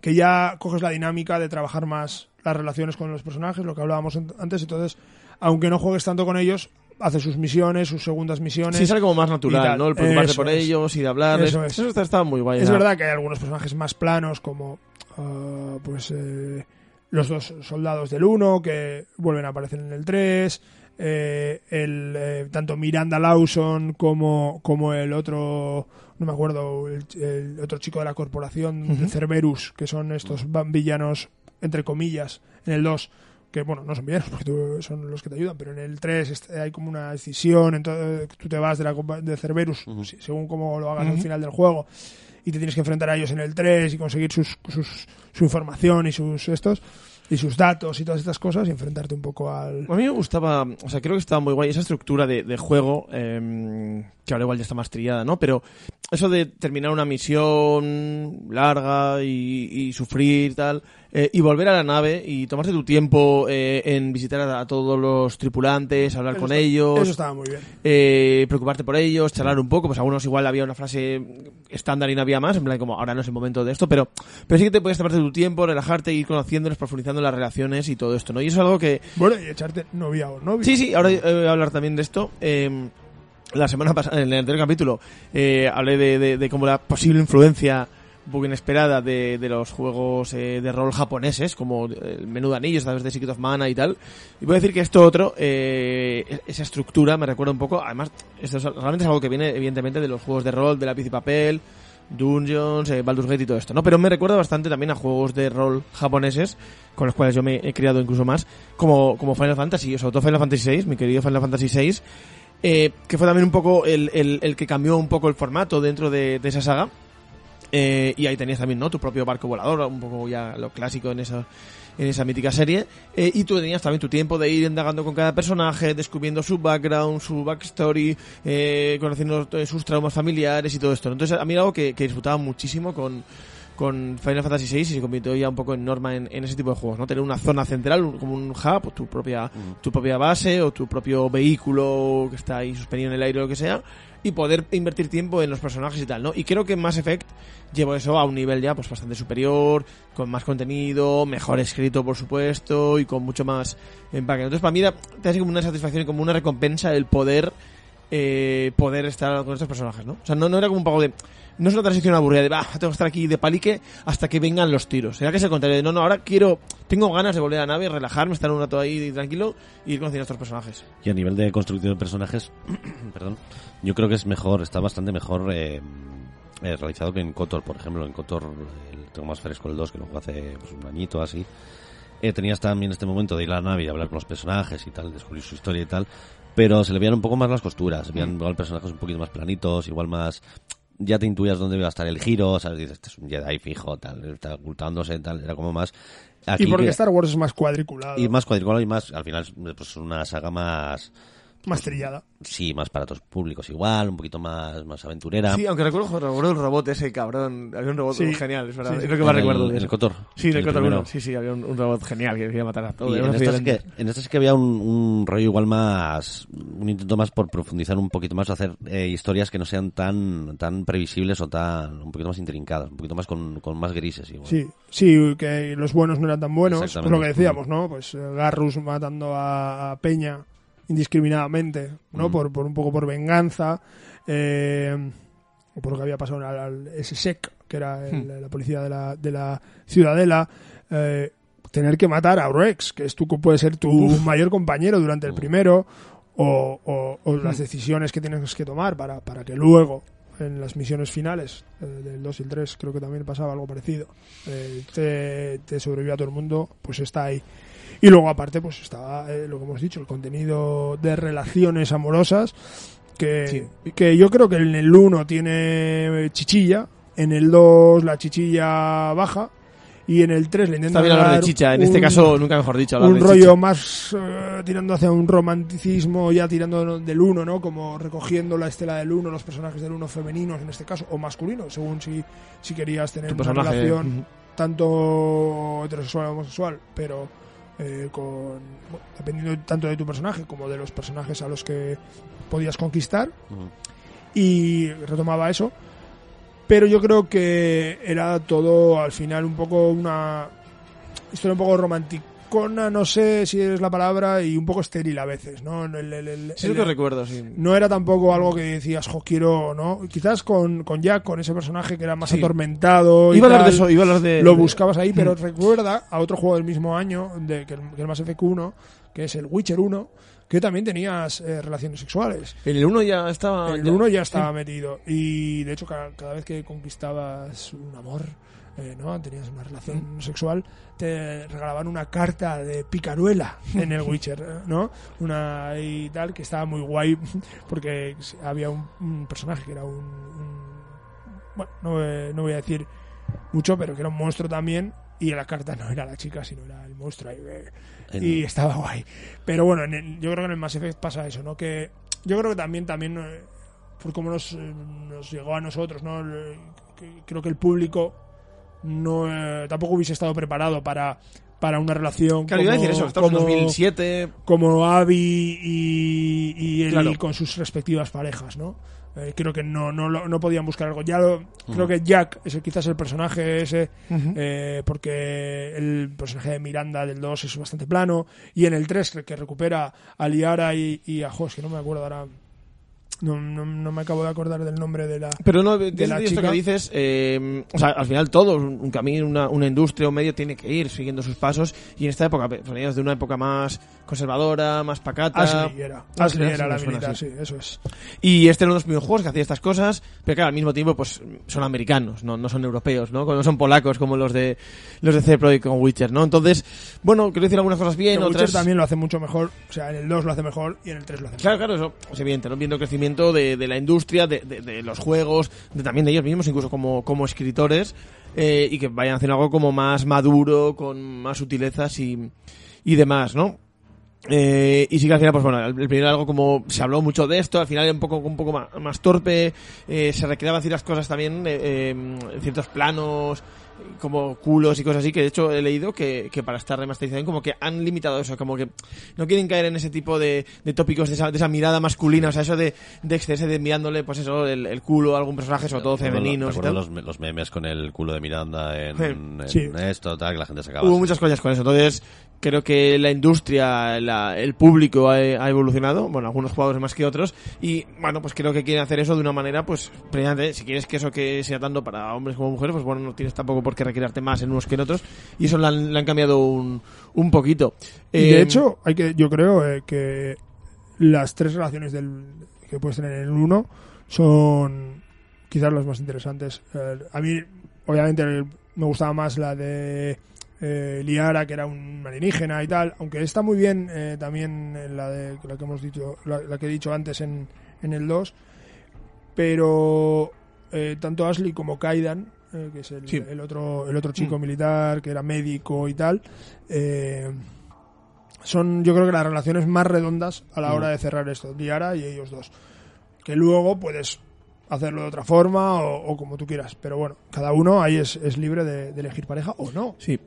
que ya coges la dinámica de trabajar más las relaciones con los personajes, lo que hablábamos antes, entonces, aunque no juegues tanto con ellos, hace sus misiones, sus segundas misiones. Sí, sale como más natural. ¿no? El preocuparse Eso por es. ellos y de hablarles. Eso es. está, está muy guay. Es verdad que hay algunos personajes más planos, como ah, pues eh, los dos soldados del 1 que vuelven a aparecer en el 3. eh, el, eh, tanto Miranda Lawson como, como el otro, no me acuerdo, el, el otro chico de la corporación de Ujú. Cerberus, que son estos van- villanos, entre comillas, en el 2 que bueno, no son villanos porque tú- son los que te ayudan, pero en el 3 est- hay como una decisión, entonces tú te vas de, la, de Cerberus, según cómo lo hagas al final del juego, y te tienes que enfrentar a ellos en el 3 y conseguir sus, sus- su información y sus estos y sus datos y todas estas cosas y enfrentarte un poco al A mí me gustaba, o sea, creo que estaba muy guay esa estructura de, de juego, eh, que ahora igual ya está más trillada, ¿no? Pero eso de terminar una misión larga y, y sufrir tal, eh, y volver a la nave y tomarte tu tiempo eh, en visitar a, a todos los tripulantes, hablar Eso con está- ellos, Eso estaba muy bien. eh, preocuparte por ellos, charlar un poco, pues algunos igual había una frase estándar y no había más, en plan como ahora no es el momento de esto, pero, pero sí que te puedes tomarte tu tiempo, relajarte, ir conociéndolos, profundizando las relaciones y todo esto, ¿no? Y eso es algo que, Bueno, y echarte novia o novio. Sí, sí, ahora eh, voy a hablar también de esto. Eh, la semana pasada, en el anterior capítulo, eh, hablé de, de, de cómo la posible influencia un poco inesperada de, de los juegos eh, de rol japoneses, como el menú de anillos a través de Secret of Mana y tal. Y voy a decir que esto otro, eh, esa estructura me recuerda un poco, además, esto es, realmente es algo que viene evidentemente de los juegos de rol, de lápiz y papel, Dungeons, eh, Baldur's Gate y todo esto, ¿no? Pero me recuerda bastante también a juegos de rol japoneses, con los cuales yo me he criado incluso más, como, como Final Fantasy, sobre todo Final Fantasy VI, mi querido Final Fantasy VI, eh, que fue también un poco el, el, que cambió un poco el formato dentro de, de esa saga. Eh, y ahí tenías también, ¿no? Tu propio barco volador, un poco ya lo clásico en esa, en esa mítica serie. Eh, y tú tenías también tu tiempo de ir indagando con cada personaje, descubriendo su background, su backstory, eh, conociendo eh, sus traumas familiares y todo esto. Entonces, a mí era algo que, que disfrutaba muchísimo con, con Final Fantasy VI y se convirtió ya un poco en norma en, en ese tipo de juegos, ¿no? Tener una zona central, un- como un hub, tu propia, tu propia base o tu propio vehículo que está ahí suspendido en el aire o lo que sea, y poder invertir tiempo en los personajes y tal, ¿no? Y creo que Mass Effect llevó eso a un nivel ya pues bastante superior, con más contenido, mejor escrito por supuesto, y con mucho más empaque. Entonces para mí era, te hace como una satisfacción y como una recompensa el poder eh, poder estar con estos personajes, ¿no? O sea, no, no era como un poco de... No es una transición aburrida de, va, tengo que estar aquí de palique hasta que vengan los tiros. Era que es el contrario de, no, no, ahora quiero, tengo ganas de volver a la nave, relajarme, estar un rato ahí tranquilo y ir conociendo a estos personajes. Y a nivel de construcción de personajes, perdón, yo creo que es mejor, está bastante mejor eh, eh, realizado que en KOTOR, por ejemplo. En KOTOR el- tengo más fresco el 2, que lo jugué hace pues, un añito así. Eh, tenías también este momento de ir a la nave y hablar con los personajes y tal, descubrir su historia y tal. Pero se le veían un poco más las costuras, veían igual personajes un poquito más planitos, igual más... Ya te intuías dónde iba a estar el giro, ¿sabes? Dices, este es un Jedi fijo, tal, está ocultándose, tal, era como más... Aquí y porque que- Star Wars es más cuadriculado, y más cuadriculado y más, al final, pues una saga más, más trillada. sí, más para otros públicos igual, un poquito más, más aventurera. Sí, aunque recuerdo, recuerdo el robot ese cabrón, había un robot Sí. genial, es verdad, Sí, sí. es lo que más En el- recuerdo de el Kotor. Sí, en el El Kotor primero. Sí, sí, había un, un robot genial que quería matar a todos. En esta, sí que, en esta sí que había un, un rollo igual más, un intento más por profundizar un poquito más, hacer eh, historias que no sean tan tan previsibles o tan, un poquito más intrincadas, un poquito más con, con más grises igual. Sí, sí, que los buenos no eran tan buenos. Pues Exactamente. lo que decíamos, ¿no? Pues eh, Garrus matando a, a Peña indiscriminadamente, ¿no? Mm. Por, por un poco por venganza. Eh, o por lo que había pasado al, al SSEC, que era el- Hmm. la policía de la, de la ciudadela. eh, tener que matar a Rex, que es tu, puede ser tu mayor compañero durante el primero, o, o- o las decisiones que tienes que tomar para, para que luego, en las misiones finales eh, del 2 y el 3, creo que también pasaba algo parecido, eh, te, te sobrevive a todo el mundo, pues está ahí. Y luego, aparte, pues estaba eh, lo que hemos dicho, el contenido de relaciones amorosas, que, que yo creo que en el 1 tiene chichilla, en el 2 la chichilla baja, y en el 3 le Está intentan bien hablar de chicha, en un- este caso nunca mejor dicho. un de rollo chicha. más eh, tirando hacia un romanticismo, ya tirando del uno, ¿no? Como recogiendo la estela del uno, los personajes del uno femeninos en este caso, o masculinos, según si, si querías tener una relación tanto heterosexual o homosexual, pero eh, con bueno, dependiendo tanto de tu personaje como de los personajes a los que podías conquistar y retomaba eso. Pero yo creo que era todo al final un poco una historia un poco romanticona, no sé si es la palabra, y un poco estéril a veces, ¿no? El- el- el- Sí, lo recuerdo, sí. no era tampoco algo que decías, jo, quiero, ¿no? Quizás con, con Jack, con ese personaje que era más Sí. atormentado y Iba a hablar de tal, eso, iba a hablar de... lo de- buscabas ahí, pero recuerda a otro juego del mismo año, de, que, que el Mass Effect 1, que es el Witcher 1, que también tenías eh, relaciones sexuales. En el 1 ya estaba... El 1 ya estaba metido. Y de hecho, cada, cada vez que conquistabas un amor, eh, ¿no? Tenías una relación sexual, te regalaban una carta de picaruela en el Witcher, ¿no? Una y tal, que estaba muy guay, porque había un, un personaje que era un. un- bueno, no, eh, no voy a decir mucho, pero que era un monstruo también. Y la carta no era la chica, sino era el monstruo. eh, y estaba guay. Pero bueno, en el- yo creo que en el Mass Effect pasa eso, ¿no? Que yo creo que también, también eh, por cómo nos, nos llegó a nosotros, ¿no? Creo que el público no eh, tampoco hubiese estado preparado para, para una relación Claro, como, iba a decir eso, estamos en como- 2007... como Abby y, y Claro. con sus respectivas parejas, ¿no? Eh, creo que no, no, no podían buscar algo. Ya lo, creo que Jack es el- quizás el personaje ese, eh, porque el personaje de Miranda del 2 es bastante plano, y en el 3 que recupera a Liara y, y a Jos, que no me acuerdo ahora, no, no, no me acabo de acordar del nombre de la... Pero no, de, de la esto chica. que dices, eh, o sea, al final todo, un, camino, una, una industria, un medio tiene que ir siguiendo sus pasos y en esta época, veníamos de una época más conservadora, más pacata. Ashley era, Ashley Ashley, era la militar, sí. eso es. Y este era uno de los primeros juegos que hacía estas cosas, pero claro, al mismo tiempo, pues son americanos, no, no son europeos, ¿no? No son polacos como los de los de CD Projekt con Witcher, ¿no? Entonces, bueno, quiero decir algunas cosas bien, Witcher otras. también lo hace mucho mejor, o sea, en el 2 lo hace mejor y en el 3 lo hace mejor. Claro, claro, eso es evidente, ¿no? Viendo crecimiento de la industria, de, de- de los juegos, de también de ellos mismos, incluso como, como escritores, eh, y que vayan haciendo algo como más maduro, con más sutilezas y, y demás, ¿no? Eh, y sí que al final, pues bueno, el primero algo como se habló mucho de esto, al final era un poco, un poco más, más torpe, eh, se recreaban ciertas cosas también, eh, en ciertos planos, como culos y cosas así, que de hecho he leído que, que para esta remasterización como que han limitado eso, como que no quieren caer en ese tipo de, de tópicos, de esa, de esa mirada masculina, o sea, eso de, de excederse de mirándole, pues eso, el, el culo a algún personaje, sobre todo y Recuerdo tal. los, los memes con el culo de Miranda en, en esto, tal, que la gente se acaba. Hubo muchas cosas con eso. Entonces, creo que la industria, la- el público ha, ha evolucionado. Bueno, algunos jugadores más que otros. Y, bueno, pues creo que quieren hacer eso de una manera, pues, precisamente, si quieres que eso que sea tanto para hombres como mujeres, pues bueno, no tienes tampoco por qué requerirte más en unos que en otros. Y eso le han, le han cambiado un, un poquito. Y de Eh, hecho, hay que, yo creo eh, que las tres relaciones del, que puedes tener en uno son quizás las más interesantes. Eh, a mí, obviamente, me gustaba más la de eh, Liara, que era un alienígena y tal, aunque está muy bien eh, también eh, la, de, la que hemos dicho, la, la que he dicho antes en, en el 2, pero eh, tanto Ashley como Kaidan, que es el, Sí. el otro, el otro chico Mm. militar, que era médico y tal, eh, son yo creo que las relaciones más redondas a la Mm. hora de cerrar esto, Liara y ellos dos. Que luego puedes hacerlo de otra forma o, o como tú quieras, pero bueno, cada uno ahí es, es libre de, de elegir pareja o no. Sí.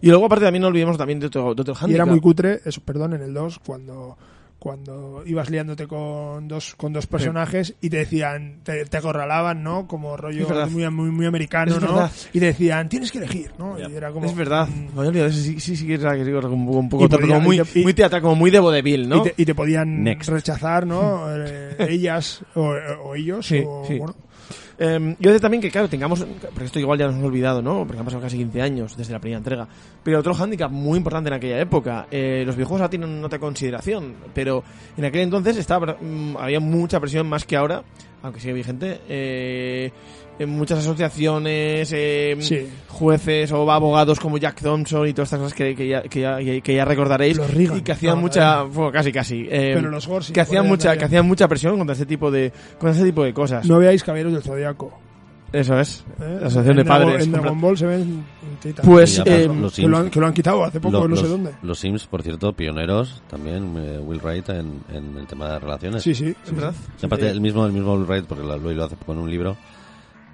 Y luego, aparte, también no olvidemos también de otro, de otro Y era muy cutre, eso, perdón, en el 2, cuando, cuando ibas liándote con dos, con dos personajes y te decían, te, te acorralaban, ¿no? Como rollo muy, muy, muy americano, ¿no? Y te decían, tienes que elegir, ¿no? Ya. Y era como, Es verdad. mm. Sí, sí, sí, era que como un poco podía- como muy, y muy teatral, como muy de vodevil, ¿no? y, te, y te podían Next. rechazar, ¿no? Eh, ellas o, o ellos. Sí, o. Bueno, Eh, yo de también que, claro, tengamos, porque esto igual ya nos hemos olvidado, ¿no? Porque han pasado casi 15 años desde la primera entrega. Pero otro hándicap muy importante en aquella época, eh, los videojuegos ahora tienen otra consideración, pero en aquel entonces estaba, mm, había mucha presión más que ahora, aunque sigue vigente, eh, en muchas asociaciones, eh, Sí. jueces o abogados como Jack Thompson y todas estas cosas que, que ya, que, ya, que ya recordaréis Los Reagan. y que hacían No, mucha, bueno, casi casi, eh, pero los Gorsi que hacían mucha, que hacían mucha presión contra este tipo de, contra este tipo de cosas. No veáis Caballeros del Zodiaco. Eso es. ¿eh? La asociación de En Dragon- padres. En Dragon Ball se ven. Pues, eh, que, lo han, Sims, que lo han quitado hace poco, lo- no sé los- dónde. Los Sims, por cierto, pioneros también, eh, Will Wright en, en el tema de relaciones. Sí, sí. es sí, verdad. sí. Aparte, el mismo, el mismo Will Wright, porque lo, lo hizo hace poco en un libro,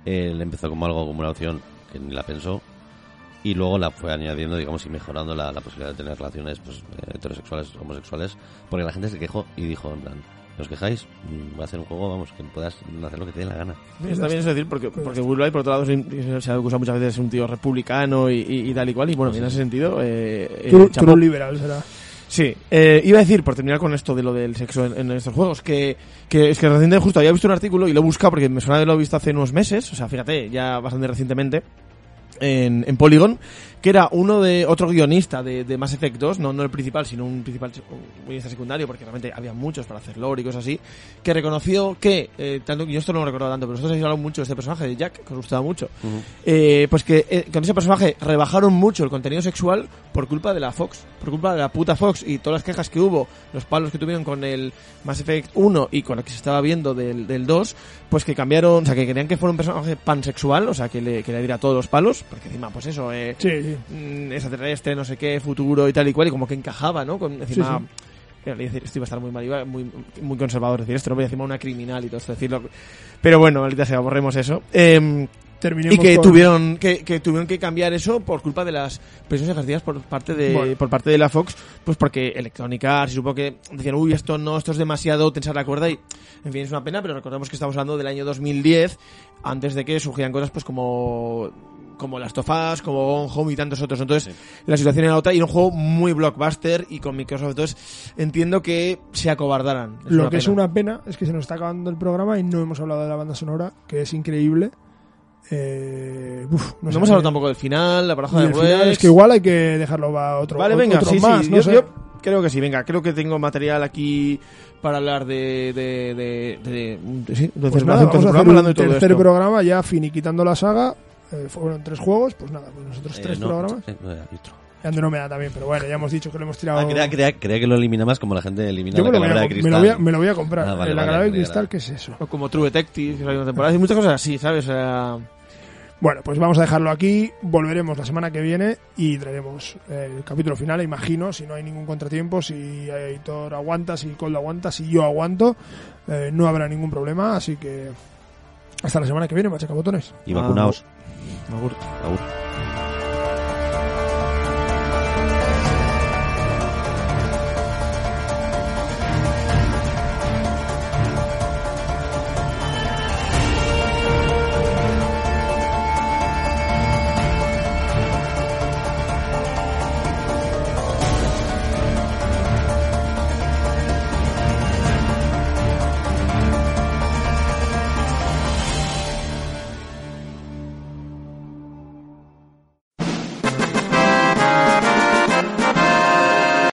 él empezó como algo, como una opción que ni la pensó, y luego la fue añadiendo, digamos, y mejorando la, la posibilidad de tener relaciones pues, eh, heterosexuales, homosexuales, porque la gente se quejó y dijo, en plan, ¿os quejáis? Mm, Voy a hacer un juego, vamos, que puedas hacer lo que te dé la gana. Está bien eso decir, porque, Pues porque Will Wright, por otro lado, se, ha acusado muchas veces de ser un tío republicano y, y- y tal y cual, y bueno, en ese sentido, eh, eh, True, chapó. true liberal será. Sí, eh, iba a decir, por terminar con esto de lo del sexo en, en estos juegos, que, que es que recientemente justo había visto un artículo y lo he buscado porque me suena de lo he visto hace unos meses, o sea, fíjate, ya bastante recientemente, en, en Polygon, que era uno de otro guionista de, de Mass Effect 2, no, no el principal, sino un principal un guionista secundario, porque realmente había muchos para hacer lore y cosas así, que reconoció que, eh, tanto, yo esto no lo recuerdo tanto, pero vosotros habéis hablado mucho de este personaje, de Jack, que os gustaba mucho, eh, pues que eh, con ese personaje rebajaron mucho el contenido sexual por culpa de la Fox, por culpa de la puta Fox y todas las quejas que hubo, los palos que tuvieron con el Mass Effect 1 y con lo que se estaba viendo del, del 2, pues que cambiaron, o sea, que querían que fuera un personaje pansexual, o sea, que le, que le diera todos los palos, porque encima, pues eso, eh, Sí, sí. mm, extraterrestre, no sé qué, futuro y tal y cual, y como que encajaba, ¿no? Con encima. Sí, decir, esto iba a estar muy mal, iba muy, muy conservador decir esto, no voy a decir una criminal y todo esto, decirlo. Pero bueno, ahorita se borremos eso. Em, Terminemos y que con- tuvieron que, que tuvieron que cambiar eso por culpa de las presiones ejercidas por parte de Bueno. por parte de la Fox pues porque Electronic Arts y supongo que decían uy esto no esto es demasiado tensar la cuerda y en fin es una pena pero recordemos que estamos hablando del año 2010 antes de que surgieran cosas pues como como Last of Us, como Gone Home y tantos otros. Entonces, la situación era otra y era un juego muy blockbuster y con Microsoft. Entonces, entiendo que se acobardaran. Es Lo que es una pena es que se nos está acabando el programa y no hemos hablado de la banda sonora, que es increíble. Eh, uf, No, sé hemos qué- hablado tampoco del final, la baraja y de final es que igual hay que dejarlo para otro, Vale, otro- venga, otro sí, más, sí. no yo, sé. yo creo que sí, venga, creo que tengo material aquí para hablar de. de, de, de, de- sí, entonces Pues nada, vamos a hacer hablando un de todo tercer esto. programa ya finiquitando la saga. Eh, fueron tres juegos, pues nada, pues nosotros Eh, tres no, programas. eh, no, hay otro. Y Andrómeda también, pero bueno, ya hemos dicho que lo hemos tirado. Ah, creía, creía- creía que lo elimina más como la gente elimina Yo la me lo, voy a, calavera de me, cristal. lo voy a, me lo voy a comprar. Ah, vale, vale, agradable vale, cristal. ¿qué es eso? O como True Detective, la temporada. Hay muchas cosas así, ¿sabes? O sea, Bueno, pues vamos a dejarlo aquí. Volveremos la semana que viene y traeremos el capítulo final, imagino, si no hay ningún contratiempo, si Aitor aguanta, si Cold aguanta, si yo aguanto, eh, no habrá ningún problema. Así que hasta la semana que viene, machaca botones. Y vacunaos. Agur. Agur.